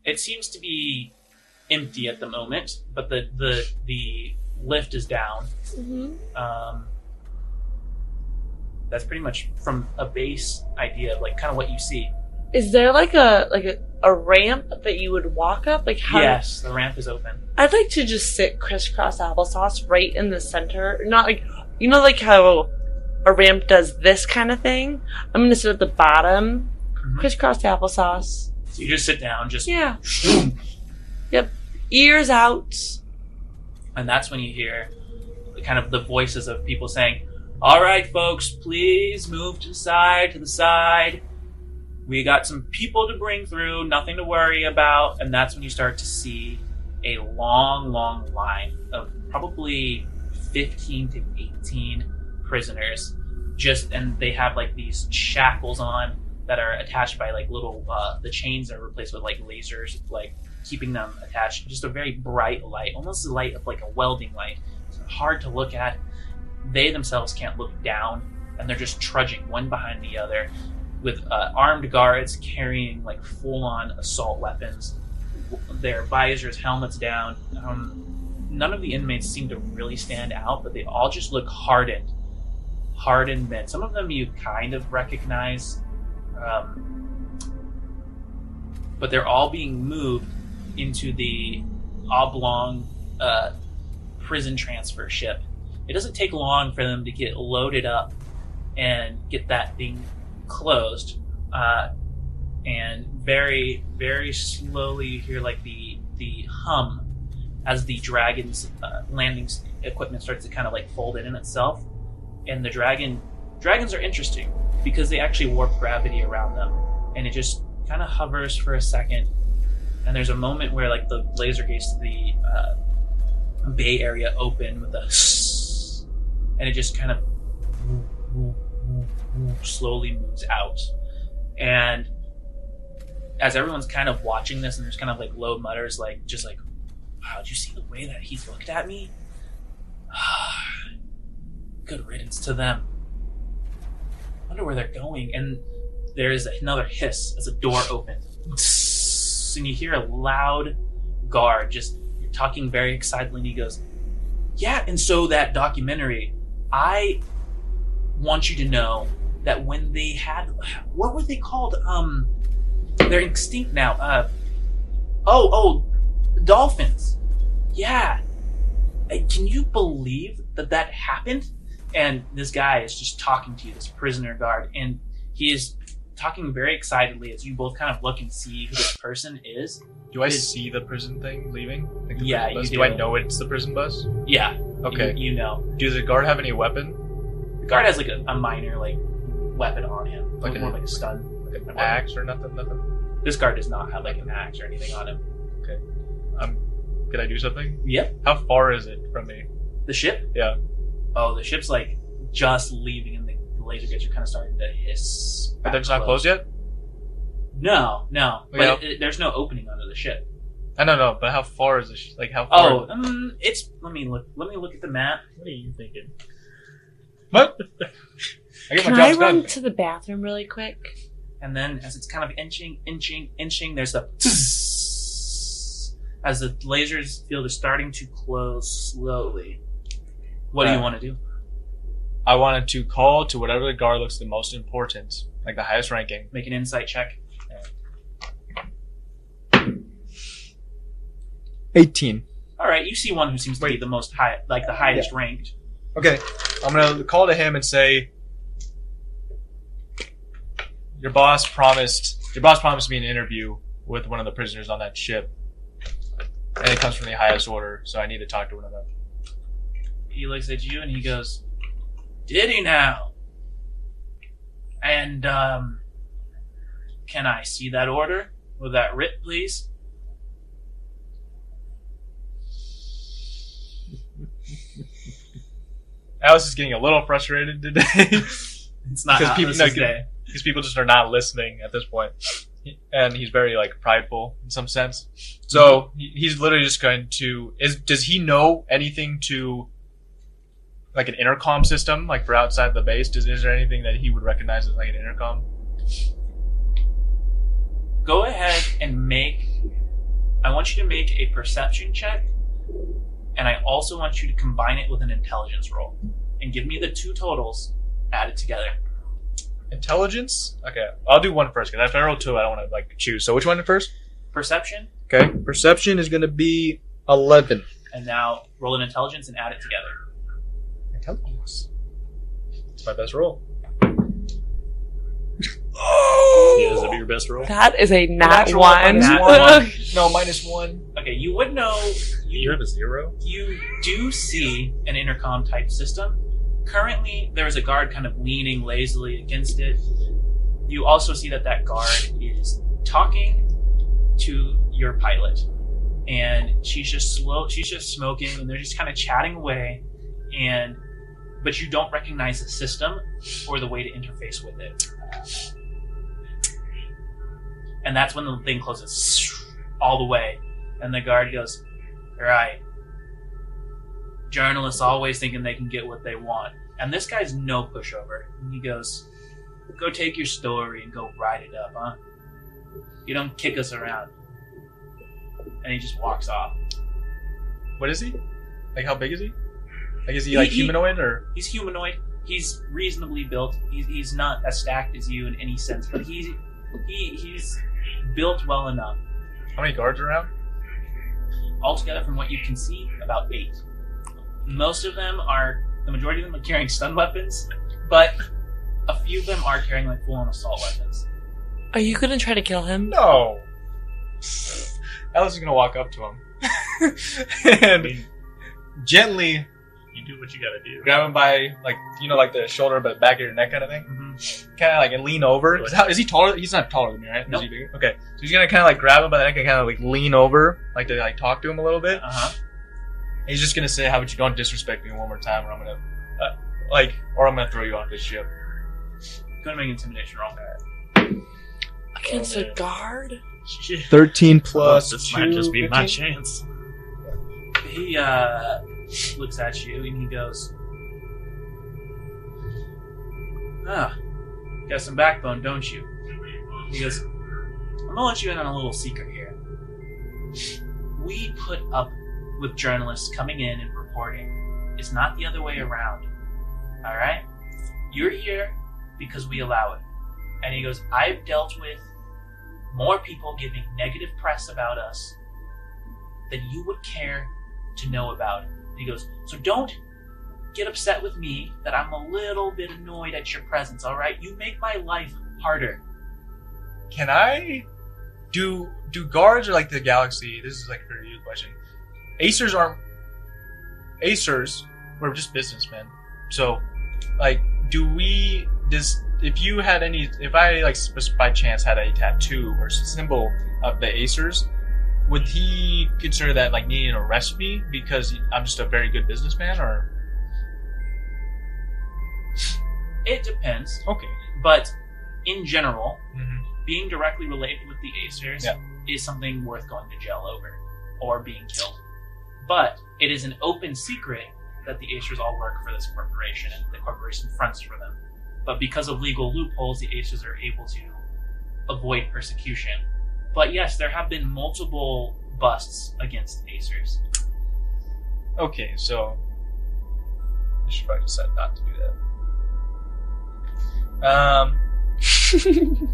It seems to be empty at the moment, but the the the lift is down. hmm Um, that's pretty much from a base idea of like kind of what you see. Is there like a like a, a ramp that you would walk up? Like how? Yes, the ramp is open. I'd like to just sit crisscross applesauce right in the center. Not like you know like how a ramp does this kind of thing. I'm gonna sit at the bottom, Mhm. crisscross applesauce. So you just sit down, just Yeah. yep. Ears out. And that's when you hear the kind of the voices of people saying, All right, folks, please move to the side, to the side. We got some people to bring through, nothing to worry about, and that's when you start to see a long, long line of probably 15 to 18 prisoners. Just and they have like these shackles on that are attached by like little uh, the chains are replaced with like lasers, like keeping them attached. Just a very bright light, almost the light of like a welding light. It's hard to look at. They themselves can't look down, and they're just trudging one behind the other with uh, armed guards carrying like full-on assault weapons. Their visors helmets down. Um, none of the inmates seem to really stand out but they all just look hardened. Hardened men. Some of them you kind of recognize um, but they're all being moved into the oblong uh, prison transfer ship it doesn't take long for them to get loaded up and get that thing closed, uh, and very, very slowly you hear like the the hum as the dragon's uh, landing equipment starts to kind of like fold in in itself, and the dragon dragons are interesting because they actually warp gravity around them, and it just kind of hovers for a second, and there's a moment where like the laser gates to the uh, bay area open with a and it just kind of slowly moves out. And as everyone's kind of watching this, and there's kind of like low mutters, like just like, "Wow, did you see the way that he looked at me? Good riddance to them. I wonder where they're going." And there is another hiss as a door opens, and you hear a loud guard just talking very excitedly. And he goes, "Yeah." And so that documentary, I want you to know that when they had what were they called? Um, they're extinct now. Uh, oh, oh, dolphins. Yeah. Uh, Can you believe that that happened? And this guy is just talking to you, this prisoner guard, and he is talking very excitedly as you both kind of look and see who this person is. Do I Is- see the prison thing leaving? Like Yeah, you do. I know it's the prison bus? Yeah. Okay. You, you know. Does the guard have any weapon? The guard has like a, a minor like weapon on him, Like like a- more like a stun. Like an axe or nothing? Nothing. This guard does not have like an axe or anything on him. Okay. Um, can I do something? Yep. How far is it from me? The ship? Yeah. Oh, the ship's like just leaving, and the, the laser gates are kind of starting to hiss. But back they're just not closed yet. No, no. But Yeah. it, it- there's no opening under the ship. I don't know, but how far is this? Like how far? Oh, um, it's. Let me look. Let me look at the map. What are you thinking? what? I get Can my I run done. to the bathroom really quick? And then, as it's kind of inching, inching, inching, there's the as the lasers field is starting to close slowly. What do you want to do? I wanted to call to whatever the guard looks the most important, like the highest ranking. Make an insight check. Eighteen. All right, you see one who seems to be the most high, like the highest ranked. Okay, I'm gonna call to him and say, "Your boss promised. Your boss promised me an interview with one of the prisoners on that ship, and it comes from the highest order. So I need to talk to one of them." he looks at you and he goes, "Did he now?" And um, can I see that order with that writ, please? Atlas is getting a little frustrated today It's not Because people- no, is day. because people just are not listening at this point, and he's very like prideful in some sense. So he- he's literally just going to is does he know anything to like an intercom system like for outside the base? Does is there anything that he would recognize as like an intercom? Go ahead and make. I want you to make a perception check, and I also want you to combine it with an intelligence roll, and give me the two totals added together. Intelligence. Okay, I'll do one first because if I roll two, I don't want to like choose. So which one first? Perception, Okay, perception is going to be eleven. and now roll an intelligence and add it together. Intelligence. It's my best roll. Oh! Yeah, is that your best roll? That is a nat Natural one. nat one. No, minus one. Okay, you would know. You You have a zero? you do see an intercom type system. Currently, there is a guard kind of leaning lazily against it. you also see that that guard is talking to your pilot, and she's just slow. She's just smoking, and they're just kind of chatting away, and but you don't recognize the system or the way to interface with it. And that's when the thing closes all the way, and the guard goes, "Right." Journalists always thinking they can get what they want, and this guy's no pushover. He goes, "Go take your story and go write it up, huh? You don't kick us around." And he just walks off. What is he? Like, how big is he? Like, is he, He- like he- humanoid or? He's humanoid. He's reasonably built. He's, he's not as stacked as you in any sense, but he's he he's built well enough. How many guards around? Altogether, from what you can see, about eight. Most of them are the majority of them are carrying stun weapons, but a few of them are carrying like full-on assault weapons. Are you gonna try to kill him? No. Atlas is gonna walk up to him I and mean, gently you do what you gotta do. grab him by like you know like the shoulder but back of your neck kind of thing. Mm-hmm. Kind of like and lean over. Is, how, is he taller? He's not taller than me, right? Is Nope. he? Okay, so he's gonna kind of like grab him by the neck and kind of like lean over, like to like talk to him a little bit. Uh huh. He's just gonna say, "How about you don't disrespect me one more time, or I'm gonna uh, like, or I'm gonna throw you off this ship." Gonna make an intimidation roll. Against Oh, a man. guard? Thirteen Plus, this might just be my chance. He uh, looks at you and he goes, "Ah, got some backbone, don't you?" He goes, "I'm gonna let you in on a little secret here. We put up with journalists coming in and reporting. It's not the other way around. All right? You're here because we allow it." And he goes, "I've dealt with more people giving negative press about us than you would care to know about. And he goes, So don't get upset with me that I'm a little bit annoyed at your presence, alright? You make my life harder. Can I do do guards or like the galaxy? This is like a good question. Acers aren't Acers. We're just businessmen. So, like, do we? Does if you had any? If I like by chance had a tattoo or symbol of the Acers, would he consider that like needing to arrest me because I'm just a very good businessman? Or It depends, okay, but in general, hmm being directly related with the Acers Yeah. is something worth going to jail over or being killed. But it is an open secret that the Acers all work for this corporation and the corporation fronts for them. But because of legal loopholes, the Acers are able to avoid persecution. But yes, there have been multiple busts against Acers. okay. So I should probably decide not to do that. Um.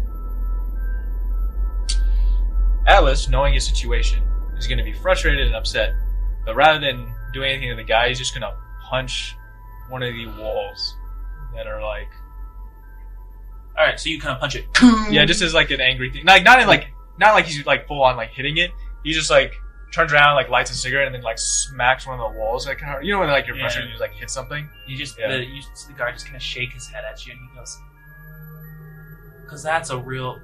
Atlas, knowing his situation, is going to be frustrated and upset. But rather than doing anything to the guy, he's just going to punch one of the walls that are like, All right, so you kind of punch it. yeah, just as like an angry thing. Like not in like not like he's like full on like hitting it. He just like turns around, like lights a cigarette, and then like smacks one of the walls. Like you know when like you're Yeah. frustrated, you just like hit something. You just Yeah. the, you the guard just kind of shake his head at you, and he goes, "Because that's a real."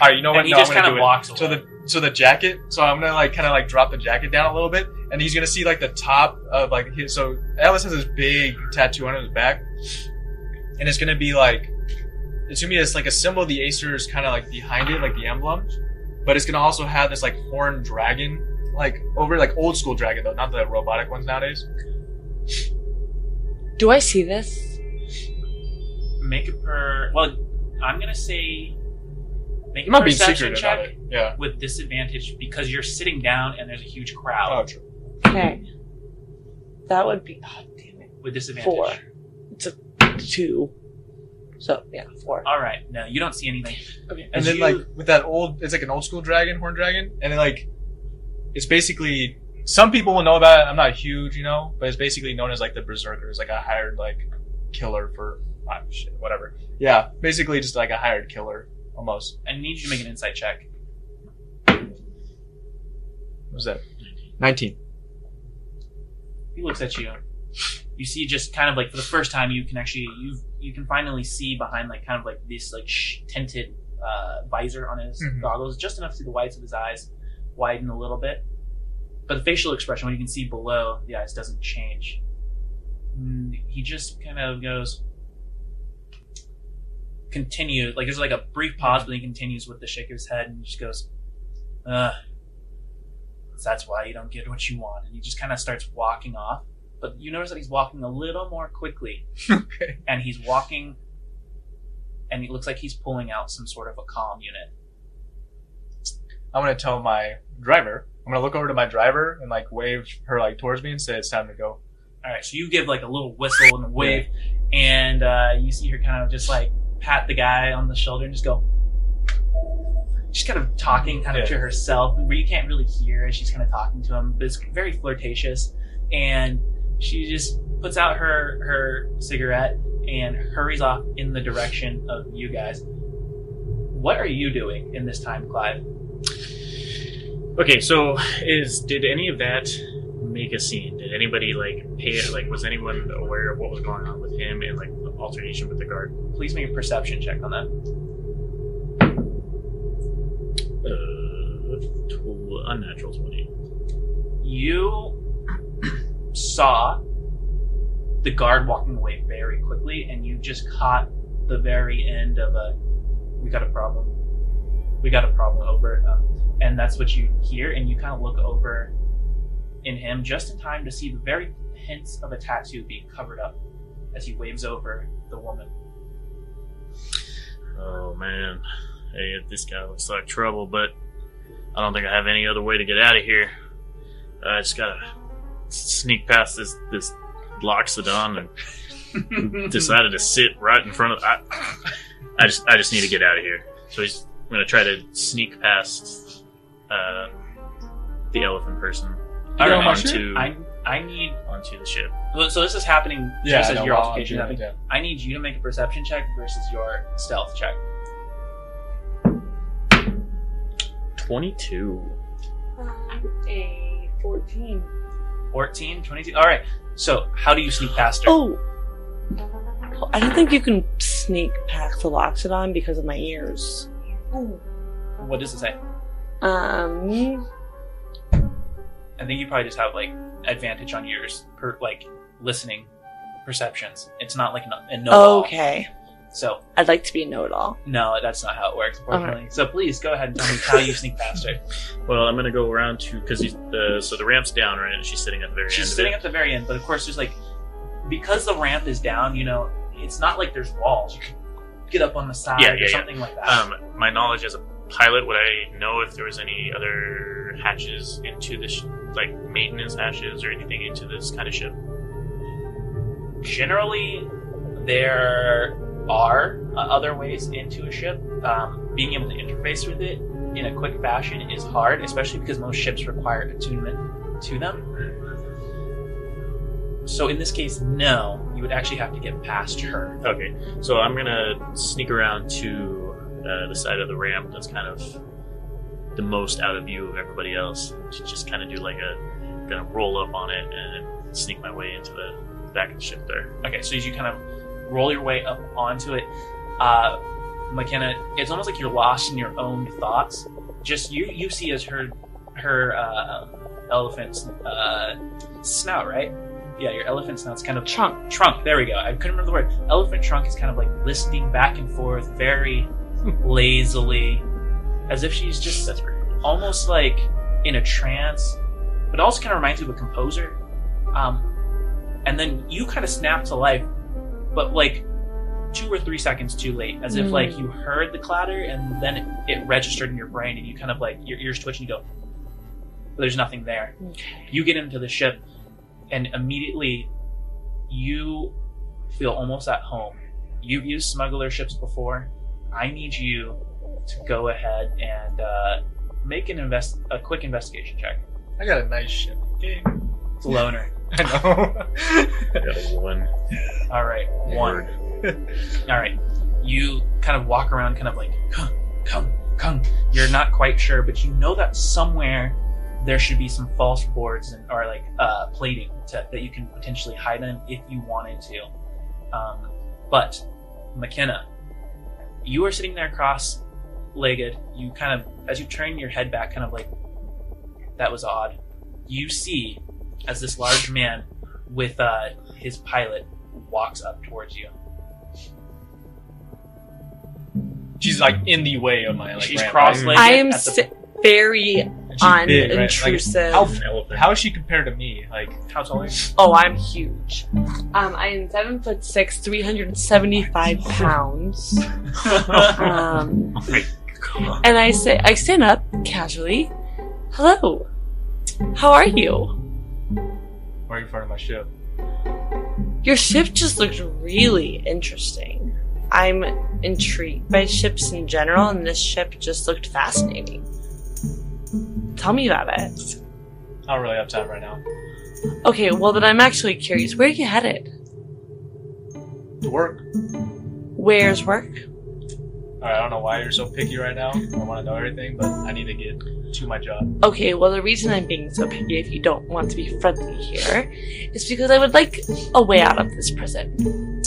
All right, you know what? And he no, just kind of walks away. So the so the jacket. So I'm gonna like kind of like drop the jacket down a little bit, and he's gonna see like the top of like his. So Atlas has this big tattoo on his back, and it's gonna be like it's gonna be this like a symbol of the Acers kind of like behind it, like the emblem, but it's gonna also have this like horned dragon, like over like old school dragon though, not the robotic ones nowadays. Do I see this? make a per. Well, I'm gonna say make a I'm not being perception secret about check it. Yeah. with disadvantage because you're sitting down and there's a huge crowd Oh, true. Okay. That would be. Oh, damn it. with disadvantage. Four. It's a two. So, yeah, four. All right, no, you don't see anything. Okay. And As then you- like with that old, it's like an old school dragon, horn dragon, and then like it's basically some people will know about it. I'm not huge, you know, but it's basically known as like the berserker. It's like a hired like killer for ah, shit, whatever. Yeah, basically just like a hired killer almost. I need you to make an insight check. What was that? Nineteen. He looks at you. You see, just kind of like for the first time, you can actually you've you can finally see behind like kind of like this like sh- tinted uh, visor on his Mhm. goggles, just enough to see the whites of his eyes widen a little bit. But the facial expression, what you can see below the eyes, doesn't change. Mm, He just kind of goes, continue. Like there's like a brief pause, but he continues with the shake of his head, and he just goes, "Uh, that's why you don't get what you want." And he just kind of starts walking off. But you notice that he's walking a little more quickly, okay. and he's walking, and it looks like he's pulling out some sort of a comm unit. I'm gonna tell my driver. I'm gonna look over to my driver and like wave her like towards me and say it's time to go. All right, so you give like a little whistle and a wave, and uh, you see her kind of just like pat the guy on the shoulder and just go. She's kind of talking kind of Yeah. to herself, where you can't really hear as she's kind of talking to him, but it's very flirtatious. And she just puts out her her cigarette and hurries off in the direction of you guys. What are you doing in this time, Clive? Okay, so is did any of that make a scene? Did anybody like pay it? Like, was anyone aware of what was going on with him and like the alternation with the guard? Please make a perception check on that. Uh, unnatural twenty. you saw the guard walking away very quickly, and you just caught the very end of a "we got a problem, we got a problem" over, um, and that's what you hear, and you kind of look over in him just in time to see the very hints of a tattoo being covered up as he waves over the woman. Oh man, hey, this guy looks like trouble, but I don't think I have any other way to get out of here. I just gotta sneak past this this Loxodon and decided to sit right in front of. I, I just I just need to get out of here. So he's I'm gonna try to sneak past uh, the elephant person All You know right, my onto I I need onto the ship. so this is happening Yeah, just I as know, your while altercation happening. it, I need you to make a perception check versus your stealth check. Twenty two. a 14. 14, 22. All right. So, how do you sneak past her? Oh! I don't think you can sneak past the Loxodon because of my ears. What does it say? Um, I think you probably just have like advantage on yours per like listening perceptions. It's not like a, a no. okay. So I'd like to be a know-it-all. no, that's not how it works, unfortunately. So please go ahead and tell me how you sneak past her. Well, I'm gonna go around to because the so the ramp's down right, and she's sitting at the very end. She's end. sitting at the very end, but of course, there's like because the ramp is down. You know, it's not like there's walls. You can get up on the side Yeah, or yeah, yeah. something like that. it. Um, my knowledge as a pilot, would I know if there was any other hatches into this, like maintenance hatches or anything into this kind of ship? generally there are uh, other ways into a ship um, being able to interface with it in a quick fashion is hard especially because most ships require attunement to them so in this case no you would actually have to get past her Okay, so I'm gonna sneak around to uh, the side of the ramp that's kind of the most out of view of everybody else. To just kind of do like a, gonna roll up on it and sneak my way into the back of the ship there. okay so as you kind of roll your way up onto it. Uh, makena it's almost like you're lost in your own thoughts. Just you you see as her her uh, elephant's uh, snout right? Yeah your elephant snout's kind of Trunk. trunk. There we go. I couldn't remember the word. Elephant trunk is kind of like listening back and forth very lazily as if she's just almost like in a trance, but also kind of reminds you of a composer. Um, and then you kind of snap to life, but like two or three seconds too late, as if Mm. like you heard the clatter and then it, it registered in your brain, and you kind of like your ears twitch and you go, but "There's nothing there." Okay. You get into the ship, and immediately you feel almost at home. You've used smuggler ships before. I need you to go ahead and uh, make an invest a quick investigation check. I got a nice ship. Okay. It's a loner. I know. Got a one. All right, one. All right, you kind of walk around, kind of like come, come, come. You're not quite sure, but you know that somewhere there should be some false boards and or like uh, plating to, that you can potentially hide in if you wanted to. Um, But Makena, you are sitting there cross-legged. You kind of, as you turn your head back, kind of like that was odd. You see as this large man with uh, his pilot walks up towards you. She's like in the way of my like. She's ramp, cross-legged. I am at the- si- very And she's big, right? Like, unintrusive. how, how is she compared to me? Like, How tall are you? Oh, I'm huge. Um, I am seven foot six, three hundred and seventy-five pounds. Um, and I say, I stand up casually. Hello. How are you? Right in front of my ship. Your ship just looked really interesting. I'm intrigued by ships in general, and this ship just looked fascinating. Tell me about it. I don't really have time right now. Okay, well then I'm actually curious. Where are you headed? To work. Where's work? Alright, I don't know why you're so picky right now. I want to know everything, but I need to get to my job. Okay, well the reason I'm being so picky, if you don't want to be friendly here, is because I would like a way out of this prison.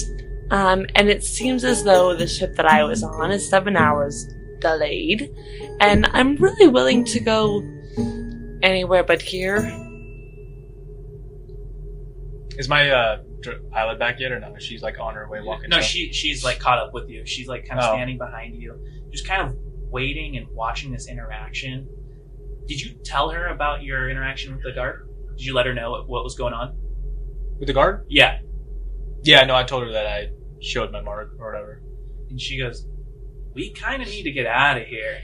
Um, and it seems as though the ship that I was on is seven hours delayed, and I'm really willing to go anywhere but here. Is my uh, pilot back yet or no? She's like on her way walking. No, so- she she's like caught up with you. She's like kind of Oh. standing behind you, just kind of waiting and watching this interaction. Did you tell her about your interaction with the guard? Did you let her know what, what was going on? with the guard. Yeah, Yeah, no, I told her that I showed my mark or whatever. and she goes, "We kind of need to get out of here.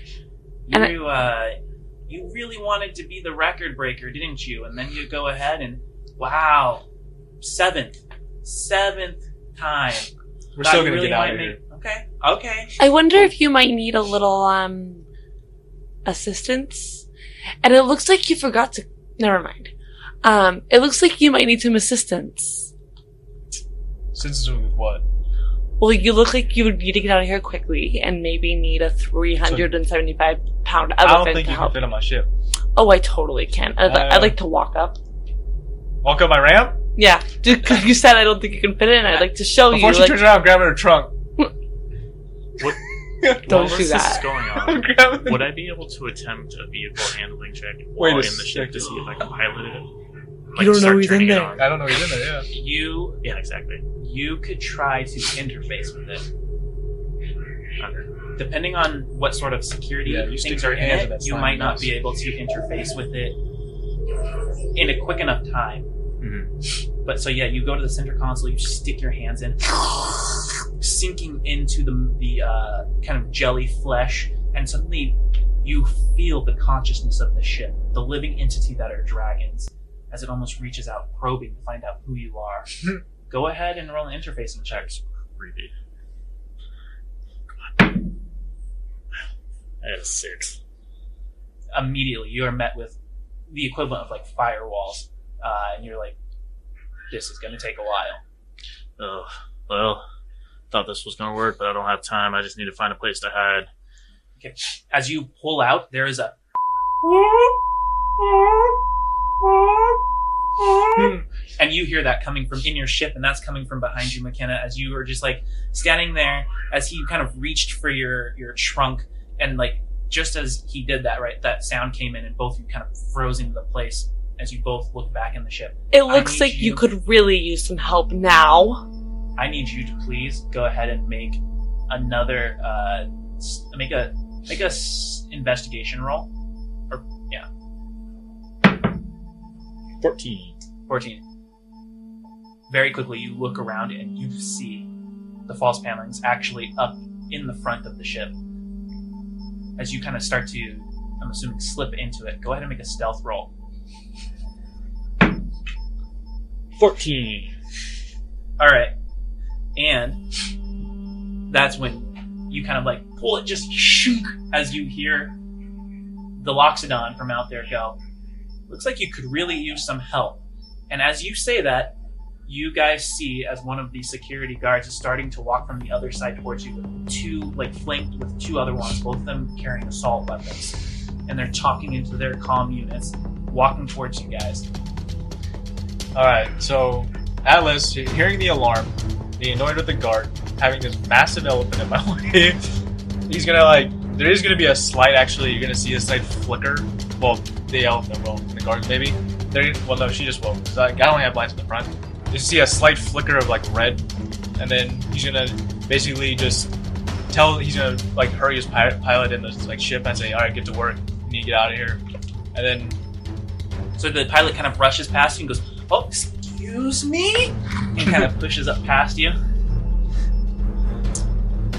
You uh, you really wanted to be the record breaker, didn't you? And then you go ahead and wow, seventh, seventh time. We're Thought still gonna really get out might of make- here. Okay, okay. I wonder if you might need a little um assistance. And it looks like you forgot to. Never mind. Um, it looks like you might need some assistance. Since it's with what? Well, you look like you would need to get out of here quickly and maybe need a 375 pound I don't think to you can fit on my ship. Oh, I totally can. I'd, Uh, I'd like to walk up. Walk up my ramp Yeah, because you said I don't think you can fit in. I'd like to show before you. she Like, turns around. Grab her trunk. What? Don't While do this that. is going I'm on, grabbing. would I be able to attempt a vehicle handling check Wait while a in the ship to see if I can pilot it? You don't know start he's in turning it there. on? I don't know he's in there. Yeah. You Yeah, exactly. you could try to interface with it. Okay. Depending on what sort of security Yeah, you stick things your are in hands it, that you slimy might not mess. be able to interface with it in a quick enough time. Mhm. But so yeah, you go to the center console, you stick your hands in, sinking into the the uh, kind of jelly flesh, and suddenly you feel the consciousness of the ship, the living entity that are dragons, as it almost reaches out, probing to find out who you are. go ahead and roll an interfacing check. Creepy. Come on. I had six. immediately you are met with the equivalent of like firewalls, uh, and you're like, "This is going to take a while." Oh, well, thought this was gonna work, but I don't have time. I just need to find a place to hide. Okay. As you pull out, there is a and you hear that coming from in your ship, and that's coming from behind you, Makena. As you are just like standing there, as he kind of reached for your your trunk, and like just as he did that, right, that sound came in, and both of you kind of froze into the place as you both look back in the ship. it looks like you you- could really use some help now. I need you to please go ahead and make another uh, make a make a s- investigation roll. Or yeah, Fourteen. fourteen. Very quickly, you look around and you see the false panelings actually up in the front of the ship. As you kind of start to, I'm assuming, slip into it. Go ahead and make a stealth roll. Fourteen. All right, and that's when you kind of like pull it, just shook as you hear the Loxodon from out there go. Looks like you could really use some help. And as you say that, you guys see as one of the security guards is starting to walk from the other side towards you, two like flanked with two other ones, both of them carrying assault weapons, and they're talking into their comm units, walking towards you guys. All right. So Atlas, hearing the alarm, being annoyed with the guard, having this massive elephant in my way. He's gonna like. There is gonna be a slight. Actually, you're gonna see a slight flicker. Well, the elephant will. The guards maybe. There. Well, no, she just will. Like, I only have lights in the front. You see a slight flicker of like red, and then he's gonna basically just tell. He's gonna like hurry his pilot, pilot in the like ship and say, "All right, get to work. You need to get out of here." And then So the pilot kind of rushes past you and goes, "Oh, excuse me," and kind of pushes up past you.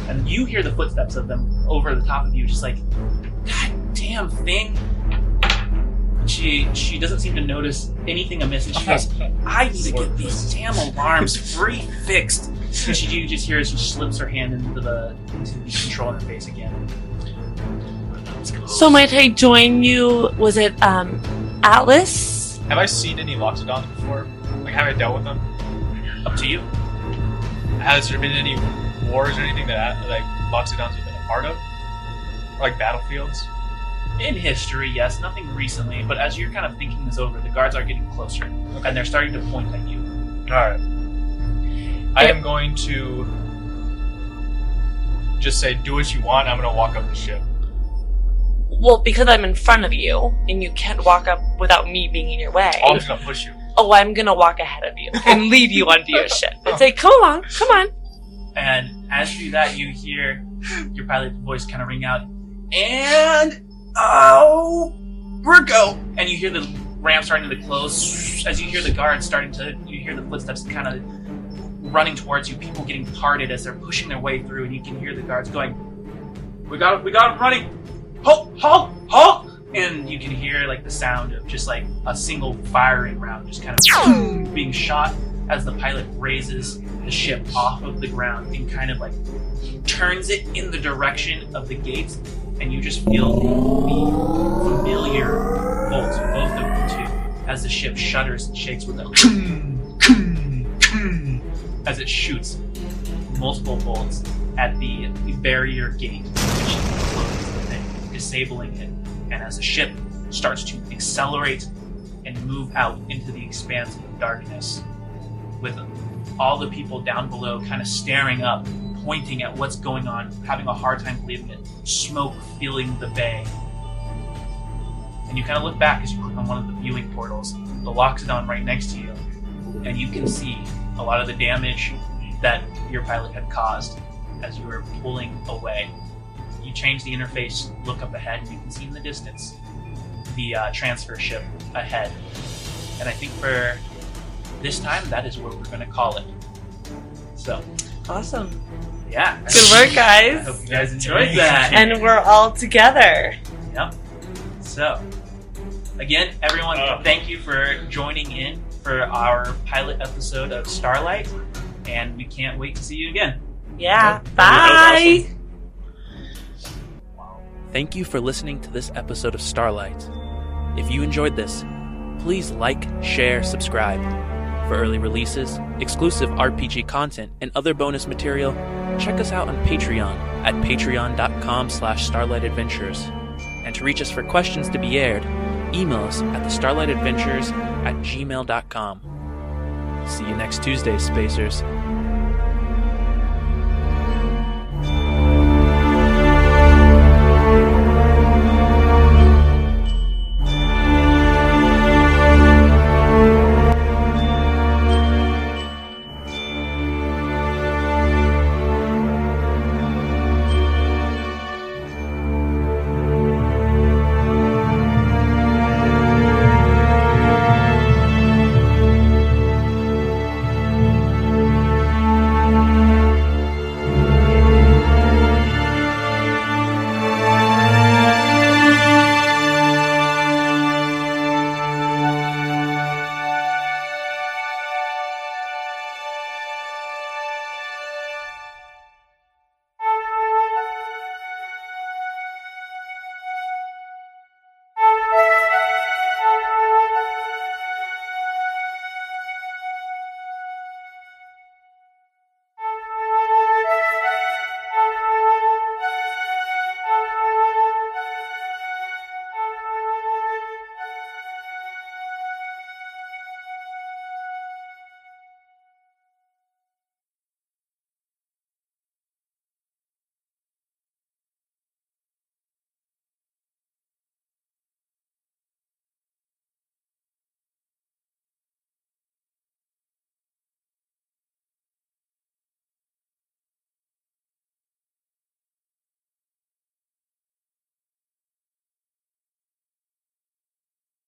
And you hear the footsteps of them over the top of you, just like, "God damn thing!" She she doesn't seem to notice anything amiss, and she goes, "I need to get these damn alarms free fixed." And she you just hear as she slips her hand into the into the control interface again. So might I join you? Was it um, Atlas? Have I seen any Loxodons before? Like, have I dealt with them? Up to you. Has there been any wars or anything that like Loxodons have been a part of? Or, like battlefields? In history, yes, nothing recently, but as you're kind of thinking this over, the guards are getting closer, and they're starting to point at you. Alright. I am going to just say, do what you want, I'm gonna walk up the ship. Well, because I'm in front of you, and you can't walk up without me being in your way. I'm just gonna push you. Oh, I'm gonna walk ahead of you and lead you onto your ship and say, "Come on, come on." And as you do that, you hear your pilot voice kind of ring out, and oh, we're go. And you hear the ramp starting to close. As you hear the guards starting to, you hear the footsteps kind of running towards you. People getting parted as they're pushing their way through, and you can hear the guards going, "We got! We got it running! Halt! Halt! Halt!" And you can hear like the sound of just like a single firing round just kind of hmm. being shot as the pilot raises the ship off of the ground and kind of like turns it in the direction of the gates, and you just feel the, familiar bolts, both of the two, as the ship shudders and shakes with a as it shoots multiple bolts at the, barrier gate, which closes the thing, disabling it. And as the ship starts to accelerate and move out into the expanse of darkness, with all the people down below kind of staring up, pointing at what's going on, having a hard time believing it, smoke filling the bay. And you kind of look back as you click on one of the viewing portals, the Loxodon right next to you, and you can see a lot of the damage that your pilot had caused as you were pulling away. You change the interface, look up ahead, and you can see in the distance the uh, transfer ship ahead. And I think for this time, that is what we're going to call it. So, Awesome. yeah. Good work, guys. I hope guys. you guys enjoyed that. And we're all together. Yep. So, again, everyone, Oh. thank you for joining in for our pilot episode of Starlight, and we can't wait to see you again. Yeah. That was Bye. Thank you for listening to this episode of Starlight. If you enjoyed this, please like, share, subscribe. For early releases, exclusive RPG content, and other bonus material, check us out on Patreon at patreon.com slash starlightadventures. And to reach us for questions to be aired, email us at the starlightadventures at gmail.com. See you next Tuesday, Spacers.